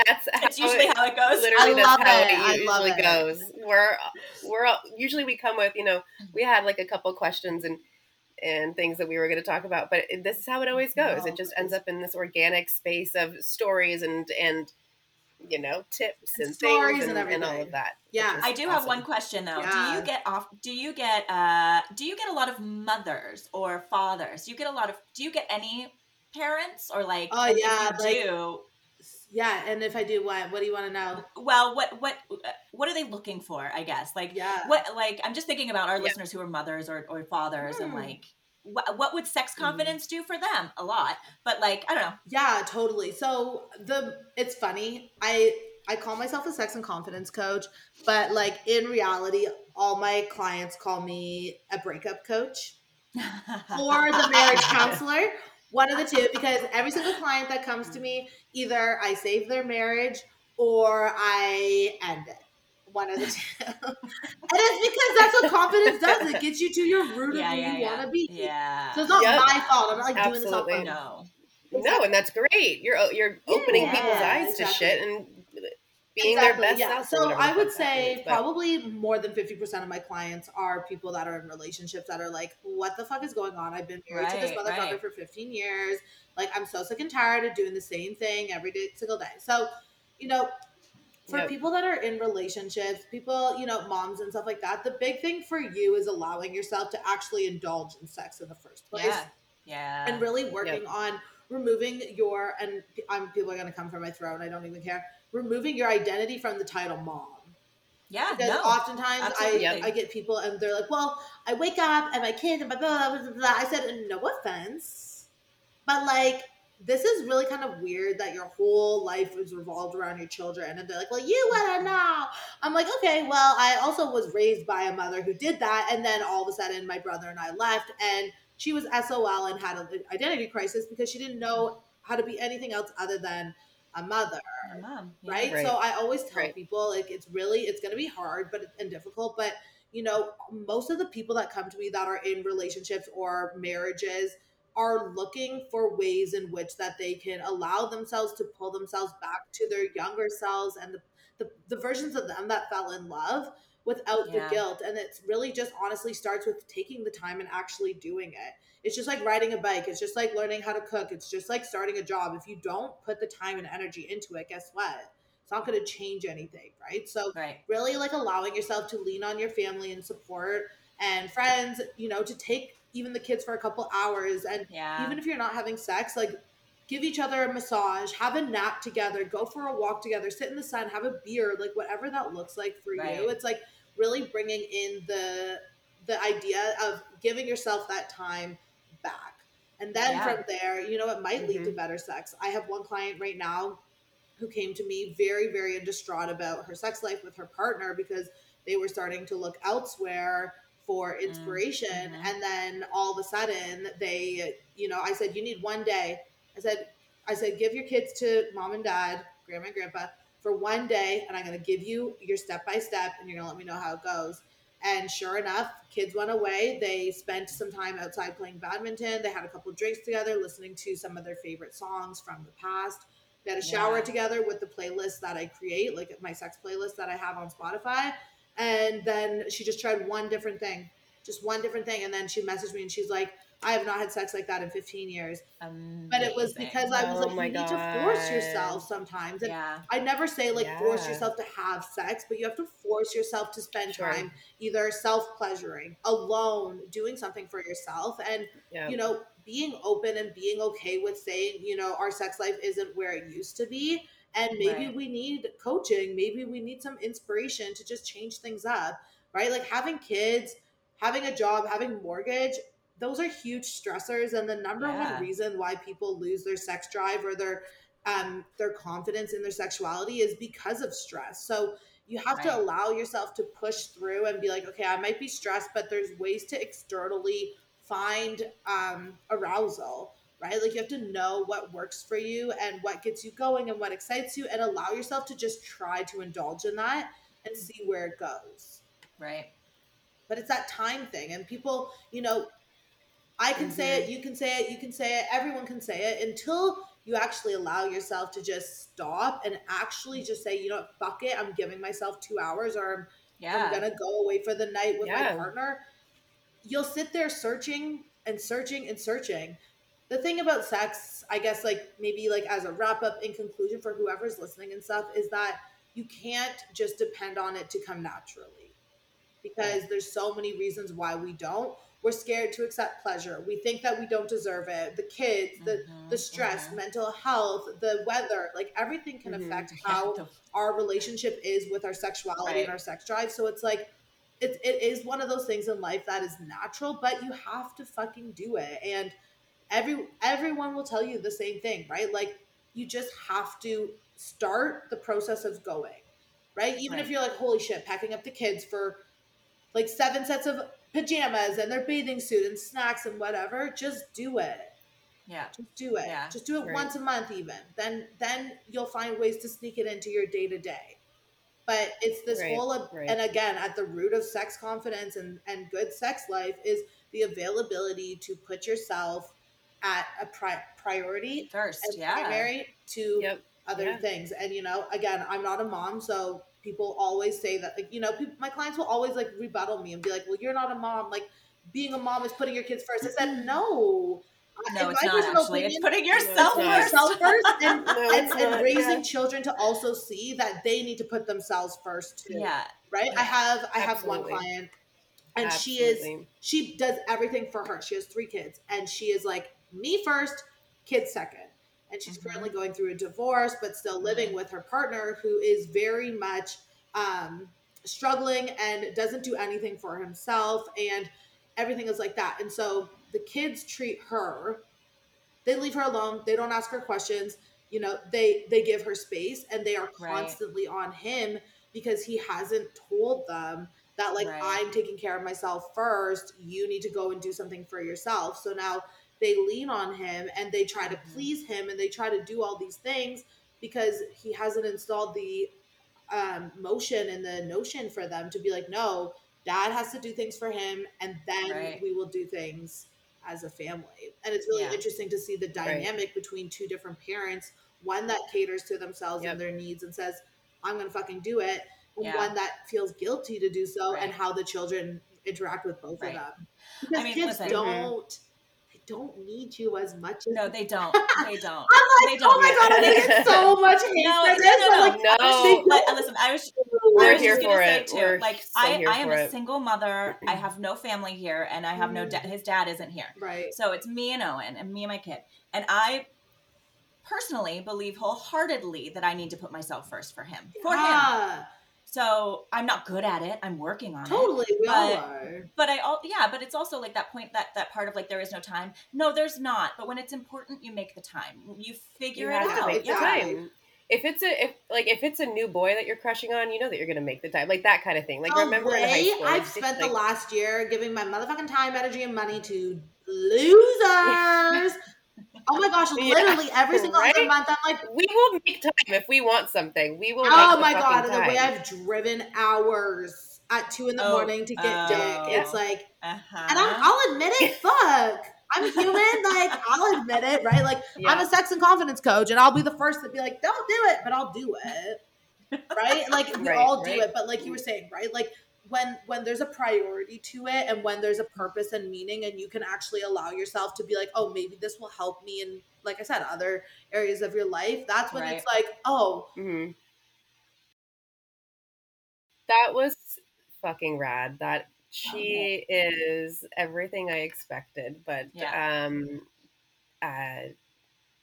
That's That's how usually how it goes. Literally, I that's love how it. it, I love usually it. goes. We're we're usually we come with you know we had like a couple questions and and things that we were going to talk about, but this is how it always goes. No, it just ends up in this organic space of stories and and you know tips And and, stories things and and, and all of that. Yeah. I do have one question though. Do you get off? Do you get uh? Do you get a lot of mothers or fathers? Do you get a lot of? Do you get any parents or like? Oh, yeah, you like- do. Yeah, and if I do what, what do you want to know? Well, what what what are they looking for? I guess like Yeah. what like I'm just thinking about our Yeah. listeners who are mothers or, or fathers and Hmm. like what what would sex Mhm. confidence do for them? A lot, but like I don't know. Yeah, totally. So the it's funny. I I call myself a sex and confidence coach, but like in reality, all my clients call me a breakup coach or the marriage [LAUGHS] counselor. One of the two, because every single client that comes to me, either I save their marriage or I end it. One of the [LAUGHS] two. and it's because that's what confidence does. It gets you to your root yeah, of who yeah, you yeah. want to be. Yeah. So it's not Yep. my fault. I'm not like doing this Absolutely. on no. No, and that's great. You're uh, you're opening Yeah, people's eyes to shit and being their best yeah. self. So I would say means, probably more than fifty percent of my clients are people that are in relationships that are like, "What the fuck is going on? I've been married to this motherfucker right. for fifteen years. Like, I'm so sick and tired of doing the same thing every day, single day." So, you know. For Yep. people that are in relationships, people, you know, moms and stuff like that, the big thing for you is allowing yourself to actually indulge in sex in the first place Yeah. Yeah. and really working on removing your and I'm people are gonna come for my throat. I don't even care. Removing your identity from the title mom. yeah. Because No. oftentimes I, absolutely. I get people and they're like, "Well, I wake up and my kids and blah blah blah blah." blah. I said, "No offense, but like." This is really kind of weird that your whole life is revolved around your children, and they're like, "Well, you want to mm-hmm. know?" I'm like, "Okay, well, I also was raised by a mother who did that, and then all of a sudden, my brother and I left, and she was SOL and had an identity crisis because she didn't know how to be anything else other than a mother." My mom. yeah. right? Right. So I always tell Right. people like it's really it's going to be hard, but and difficult. But you know, most of the people that come to me that are in relationships or marriages are looking for ways in which that they can allow themselves to pull themselves back to their younger selves and the the, the versions of them that fell in love without Yeah. the guilt. And it's really just honestly starts with taking the time and actually doing it. It's just like riding a bike. It's just like learning how to cook. It's just like starting a job. If you don't put the time and energy into it guess what? It's not going to change anything right? So Right. really like allowing yourself to lean on your family and support and friends you know to take even the kids for a couple hours and Yeah. even if you're not having sex like give each other a massage have a nap together go for a walk together sit in the sun have a beer like whatever that looks like for Right. you it's like really bringing in the the idea of giving yourself that time back and then Yeah. from there you know it might lead to mm-hmm. better sex i have one client right now who came to me very very distraught about her sex life with her partner because they were starting to look elsewhere for inspiration. Mhm. and then all of a sudden they you know i said you need one day. I said i said give your kids to mom and dad grandma and grandpa for one day and i'm going to give you your step by step and you're going to let me know how it goes. And sure enough kids went away. They spent some time outside playing badminton. They had a couple drinks together listening to some of their favorite songs from the past. They had a shower Yeah. together with the playlist that i create like my sex playlist that i have on spotify and then she just tried one different thing just one different thing. And then she messaged me and she's like i have not had sex like that in 15 years. But it was because i was Oh like my you need to force yourself sometimes. And yeah, i never say like force yourself to have sex but you have to force yourself to spend Sure. time either self-pleasuring alone doing something for yourself. And Yeah. you know being open and being okay with saying you know our sex life isn't where it used to be and maybe Right. we need coaching maybe we need some inspiration to just change things up right like having kids having a job having mortgage those are huge stressors and the number Yeah. one reason why people lose their sex drive or their um their confidence in their sexuality is because of stress so you have to allow yourself to push through and be like okay i might be stressed but there's ways to externally find um arousal right? Like you have to know what works for you and what gets you going and what excites you and allow yourself to just try to indulge in that and see where it goes. Right. but it's that time thing and people you know i can say it mm-hmm. you can say it you can say it everyone can say it until you actually allow yourself to just stop and actually just say you know what, fuck it. I'm giving myself two hours or i'm, Yeah, I'm gonna go away for the night with Yeah. my partner. You'll sit there searching and searching and searching the thing about sex i guess like maybe like as a wrap up in conclusion for whoever's listening and stuff is that you can't just depend on it to come naturally. Because there's so many reasons why we don't. We're scared to accept pleasure. We think that we don't deserve it. The kids the Mhm, the stress mhm. mental health the weather like everything can Mhm. affect how the- our relationship is with our sexuality and our sex drive. So it's like it, it is one of those things in life that is natural but you have to fucking do it. And every everyone will tell you the same thing right? Like you just have to start the process of going right? Even if you're like holy shit packing up the kids for like seven sets of pajamas and their bathing suit and snacks and whatever just do it. Yeah, just do it. Yeah. just do it Right. once a month even. Then then you'll find ways to sneak it into your day to day but it's this Right, whole right. and again at the root of sex confidence and and good sex life is the availability to put yourself at a pri- priority first, and yeah, primary to Yep. other Yeah. things and you know again i'm not a mom so people always say that like you know people, my clients will always like rebuttal me and be like well you're not a mom like being a mom is putting your kids first i said mm-hmm. no No, In it's not personal actually. It's putting it's yourself not. first. first and, [LAUGHS] No, and, and raising yeah. children to also see that they need to put themselves first too Yeah, right Yeah. i have i have one client and she is she does everything for her she has three kids and she is like me first kids second and she's Mhm. currently going through a divorce but still living Mhm. with her partner who is very much um struggling and doesn't do anything for himself and everything is like that and so the kids treat her they leave her alone they don't ask her questions you know they they give her space and they are Right. constantly on him because he hasn't told them that like Right. i'm taking care of myself first you need to go and do something for yourself so now they lean on him and they try to please him and they try to do all these things because he hasn't installed the um, motion and the notion for them to be like no dad has to do things for him and then Right. we will do things as a family and it's really Yeah. interesting to see the dynamic between two different parents one that caters to themselves Yep. and their needs and says i'm gonna fucking do it and Yeah. one that feels guilty to do so and how the children interact with both Right. of them because mean, kids listen. don't don't need you as much as no, they don't. [LAUGHS] They don't. I'm they like, don't. oh my god, I get so [LAUGHS] much hate No, for this. no, I'm no. like, No. I was, like, listen, I was We're was here just gonna for say it. too, We're like so I, I am a it. single mother. I [CLEARS THROAT] have no family here, and I have no da- mm. his dad isn't here. right. So it's me and Owen, and me and my kid. And I personally believe wholeheartedly that I need to put myself first for him. For him. So I'm not good at it. I'm working on it. totally. We But- are. But I all yeah, but it's also like that point that that part of like there is no time. No, there's not. But when it's important, you make the time. You figure You it have out. make the yeah. time. if it's a if like if it's a new boy that you're crushing on, you know that you're gonna make the time, like that kind of thing. Like remember in high school, I've spent the last year giving my motherfucking time, energy, and money to losers. [LAUGHS] oh my gosh, Yeah, literally every single other month, I'm like, We will make time if we want something. We will. Make oh the my god, fucking and the way I've driven hours at two in the Oh, morning to get dick, oh. it's like, Uh-huh. and I'm, I'll admit it, [LAUGHS] fuck. I'm human, like I'll admit it, right? Like I'm a sex and confidence coach, and I'll be the first to be like, "Don't do it," but I'll do it, right? Like we Right, all do right. it, but like you were saying, right? Like when when there's a priority to it, and when there's a purpose and meaning, and you can actually allow yourself to be like, "Oh, maybe this will help me," in like I said, other areas of your life. That's when it's like, "Oh, hmm That was fucking rad. That she is everything I expected. But Yeah. um, uh,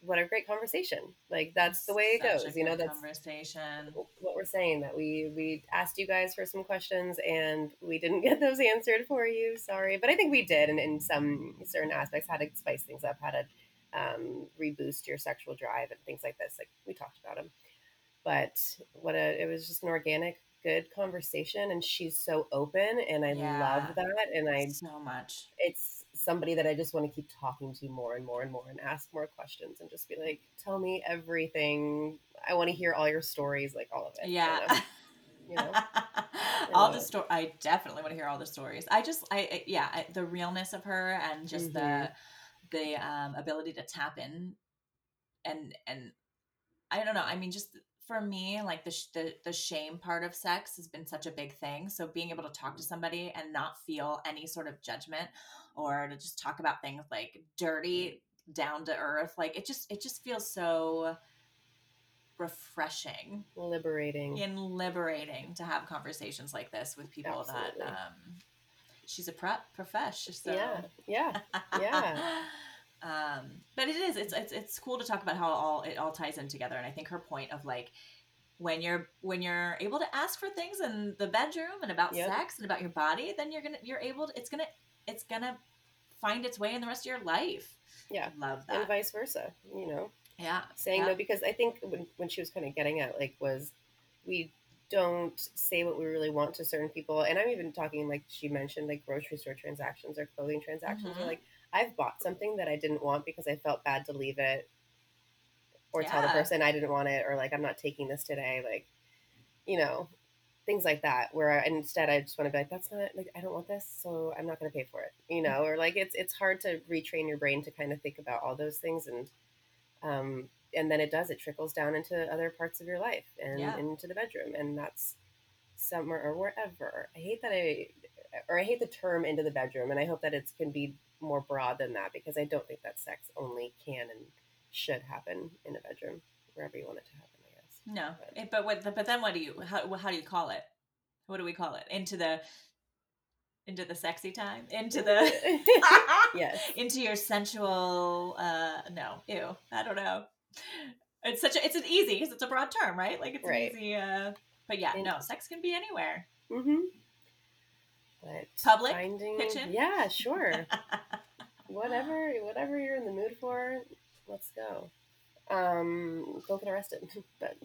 what a great conversation! Like that's the way it Such goes. You know, that's conversation. what we're saying. That we we asked you guys for some questions and we didn't get those [LAUGHS] answered for you. Sorry, but I think we did, and in some certain aspects, how to spice things up, how to um, reboost your sexual drive, and things like this. Like we talked about them but what a it was just an organic good conversation and she's so open and i Yeah. love that and i so much. it's somebody that i just want to keep talking to more and more and more and ask more questions and just be like tell me everything i want to hear all your stories like all of it Yeah. you know [LAUGHS] all the story. I definitely want to hear all the stories. I just, I, I yeah, I, the realness of her and just the, Mhm. the um, ability to tap in, and and I don't know. I mean, just for me, like the, sh- the the shame part of sex has been such a big thing. So being able to talk to somebody and not feel any sort of judgment, or to just talk about things like dirty, down to earth, like it just it just feels so refreshing liberating. and liberating to have conversations like this with people Absolutely. that um she's a prep profesh so. Yeah yeah yeah [LAUGHS] um but it is it's, it's it's cool to talk about how all it all ties in together and i think her point of like when you're when you're able to ask for things in the bedroom and about Yep. sex and about your body then you're gonna you're able to it's gonna it's gonna find its way in the rest of your life Yeah. love that. and vice versa you know yeah saying yeah. no because I think when, when she was kind of getting at like was we don't say what we really want to certain people and I'm even talking like she mentioned like grocery store transactions or clothing transactions Mhm. or like I've bought something that I didn't want because I felt bad to leave it or tell the person I didn't want it or like I'm not taking this today like you know things like that where I, instead I just want to be like that's not like I don't want this so I'm not going to pay for it you know or like it's it's hard to retrain your brain to kind of think about all those things and um, and then it does it trickles down into other parts of your life and Yeah. into the bedroom and that's somewhere or wherever i hate that i or i hate the term into the bedroom and i hope that it can be more broad than that because i don't think that sex only can and should happen in a bedroom wherever you want it to happen i guess No, But- but what? But then what do you? How, how do you call it? What do we call it? Into the, into the sexy time, into the, [LAUGHS] yes [LAUGHS] into your sensual. uh No, ew. I don't know. It's such a. It's an easy because it's a broad term, right? Like it's Right. an easy. uh But yeah, And- no, sex can be anywhere. mm-hmm but Public? finding Kitchen? yeah sure [LAUGHS] whatever whatever you're in the mood for let's go um don't get arrested [LAUGHS] but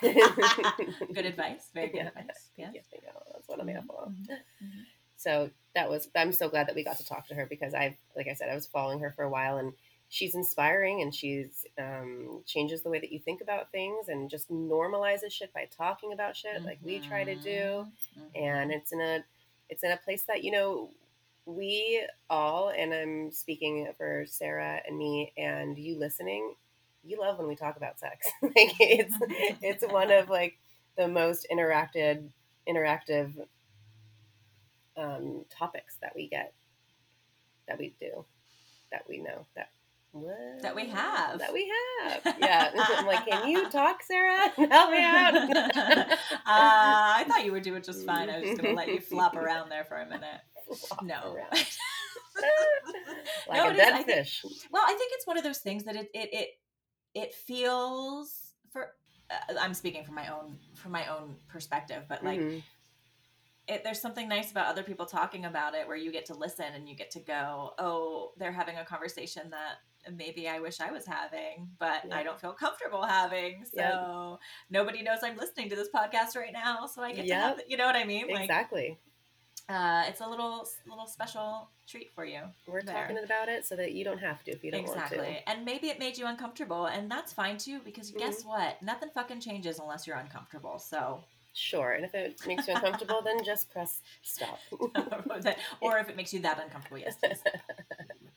[LAUGHS] good advice. Very good Yeah. advice. Yes. Yeah, thank you. that's what i'm here for Mhm, mhm. so that was i'm so glad that we got to talk to her because i like i said i was following her for a while and she's inspiring and she's um, changes the way that you think about things and just normalizes shit by talking about shit like we try to do Mhm, and it's in a it's in a place that you know we all and i'm speaking for sarah and me and you listening you love when we talk about sex. [LAUGHS] Like it's [LAUGHS] it's one of like the most interacted interactive um, topics that we get that we do that we know that what? That we have. that we have [LAUGHS] yeah i'm like can you talk sarah [LAUGHS] help me out uh, I thought you were doing just fine. I was just going to let you flop around there for a minute. No. around. [LAUGHS] no, like a it is. dead I think- fish Well, I think it's one of those things that it it it, it feels for. Uh, I'm speaking from my own from my own perspective, but like Mhm. it, there's something nice about other people talking about it, where you get to listen and you get to go, oh, they're having a conversation that maybe I wish I was having, but Yeah. I don't feel comfortable having. So Yep. nobody knows I'm listening to this podcast right now, so I get to Yep. have, you know what I mean? Like, exactly. uh, it's a little little special treat for you. We're there. talking about it so that you don't have to if you don't exactly. want to. And maybe it made you uncomfortable, and that's fine too, because guess Mm-hmm. what? Nothing fucking changes unless you're uncomfortable. So, Sure. And if it makes you uncomfortable, then just press stop. [LAUGHS] or if it makes you that uncomfortable, yes, please, [LAUGHS]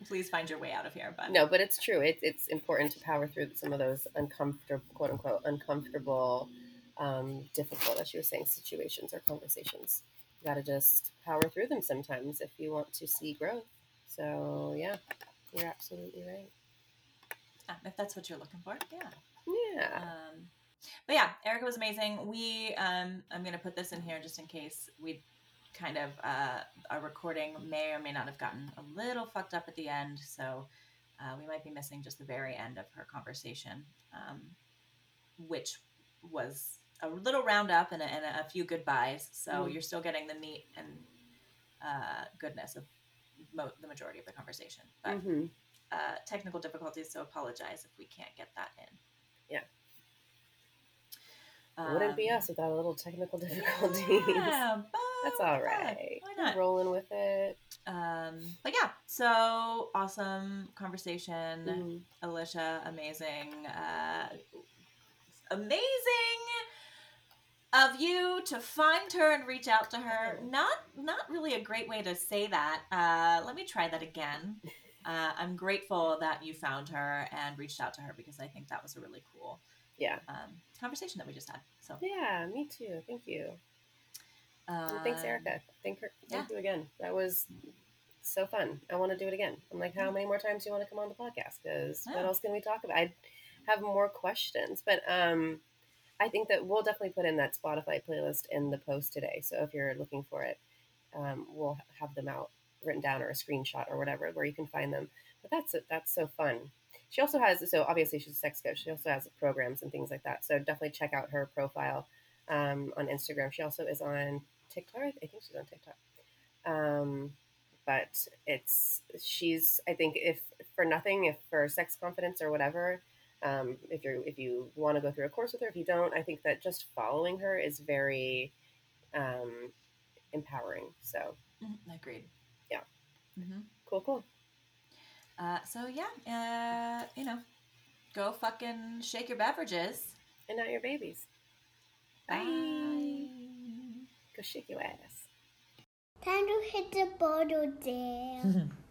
please find your way out of here. But no, but it's true. It's it's important to power through some of those uncomfortable, quote unquote, uncomfortable, um, difficult, as she was saying, situations or conversations. You got to just power through them sometimes if you want to see growth. So yeah, you're absolutely right. uh, if that's what you're looking for, yeah. Yeah. Um, but yeah, Erica was amazing. We, um, I'm gonna put this in here just in case we kind of uh, our recording may or may not have gotten a little fucked up at the end, so uh, we might be missing just the very end of her conversation, um, which was a little roundup and a, and a few goodbyes. So Mm. you're still getting the meat and uh, goodness of mo- the majority of the conversation, but hmm uh, technical difficulties. So apologize if we can't get that in. Yeah. Wouldn't be Um, us without a little technical [LAUGHS] difficulties. Yeah, but That's all God, right. Why not? Rolling with it. Um, but yeah, so awesome conversation. Mhm. Alicia, amazing. Uh, amazing of you to find her and reach out to her. Oh. Not not really a great way to say that. Uh, let me try that again. [LAUGHS] Uh, I'm grateful that you found her and reached out to her because I think that was a really cool Yeah. um, conversation that we just had. So Yeah, me too. Thank you. Um, Well, thanks, Erica. Thank her. Thank yeah. you again. That was so fun. I want to do it again. I'm like, how many more times do you want to come on the podcast? Because what else can we talk about? I have more questions, but um, I think that we'll definitely put in that Spotify playlist in the post today. So if you're looking for it, um, we'll have them out written down or a screenshot or whatever where you can find them. But that's that's so fun. She also has so obviously she's a sex coach. She also has programs and things like that. So definitely check out her profile um, on Instagram. She also is on TikTok. I think she's on TikTok. Um, but it's she's I think if for nothing, if for sex confidence or whatever, um, if you if you want to go through a course with her, if you don't, I think that just following her is very um, empowering. So mhm, agreed. Yeah. hmm cool, cool. Uh, so yeah, uh, you know, go fucking shake your beverages. And not your babies. Bye. Go shake your ass. Time to hit the bottle, dear. [LAUGHS]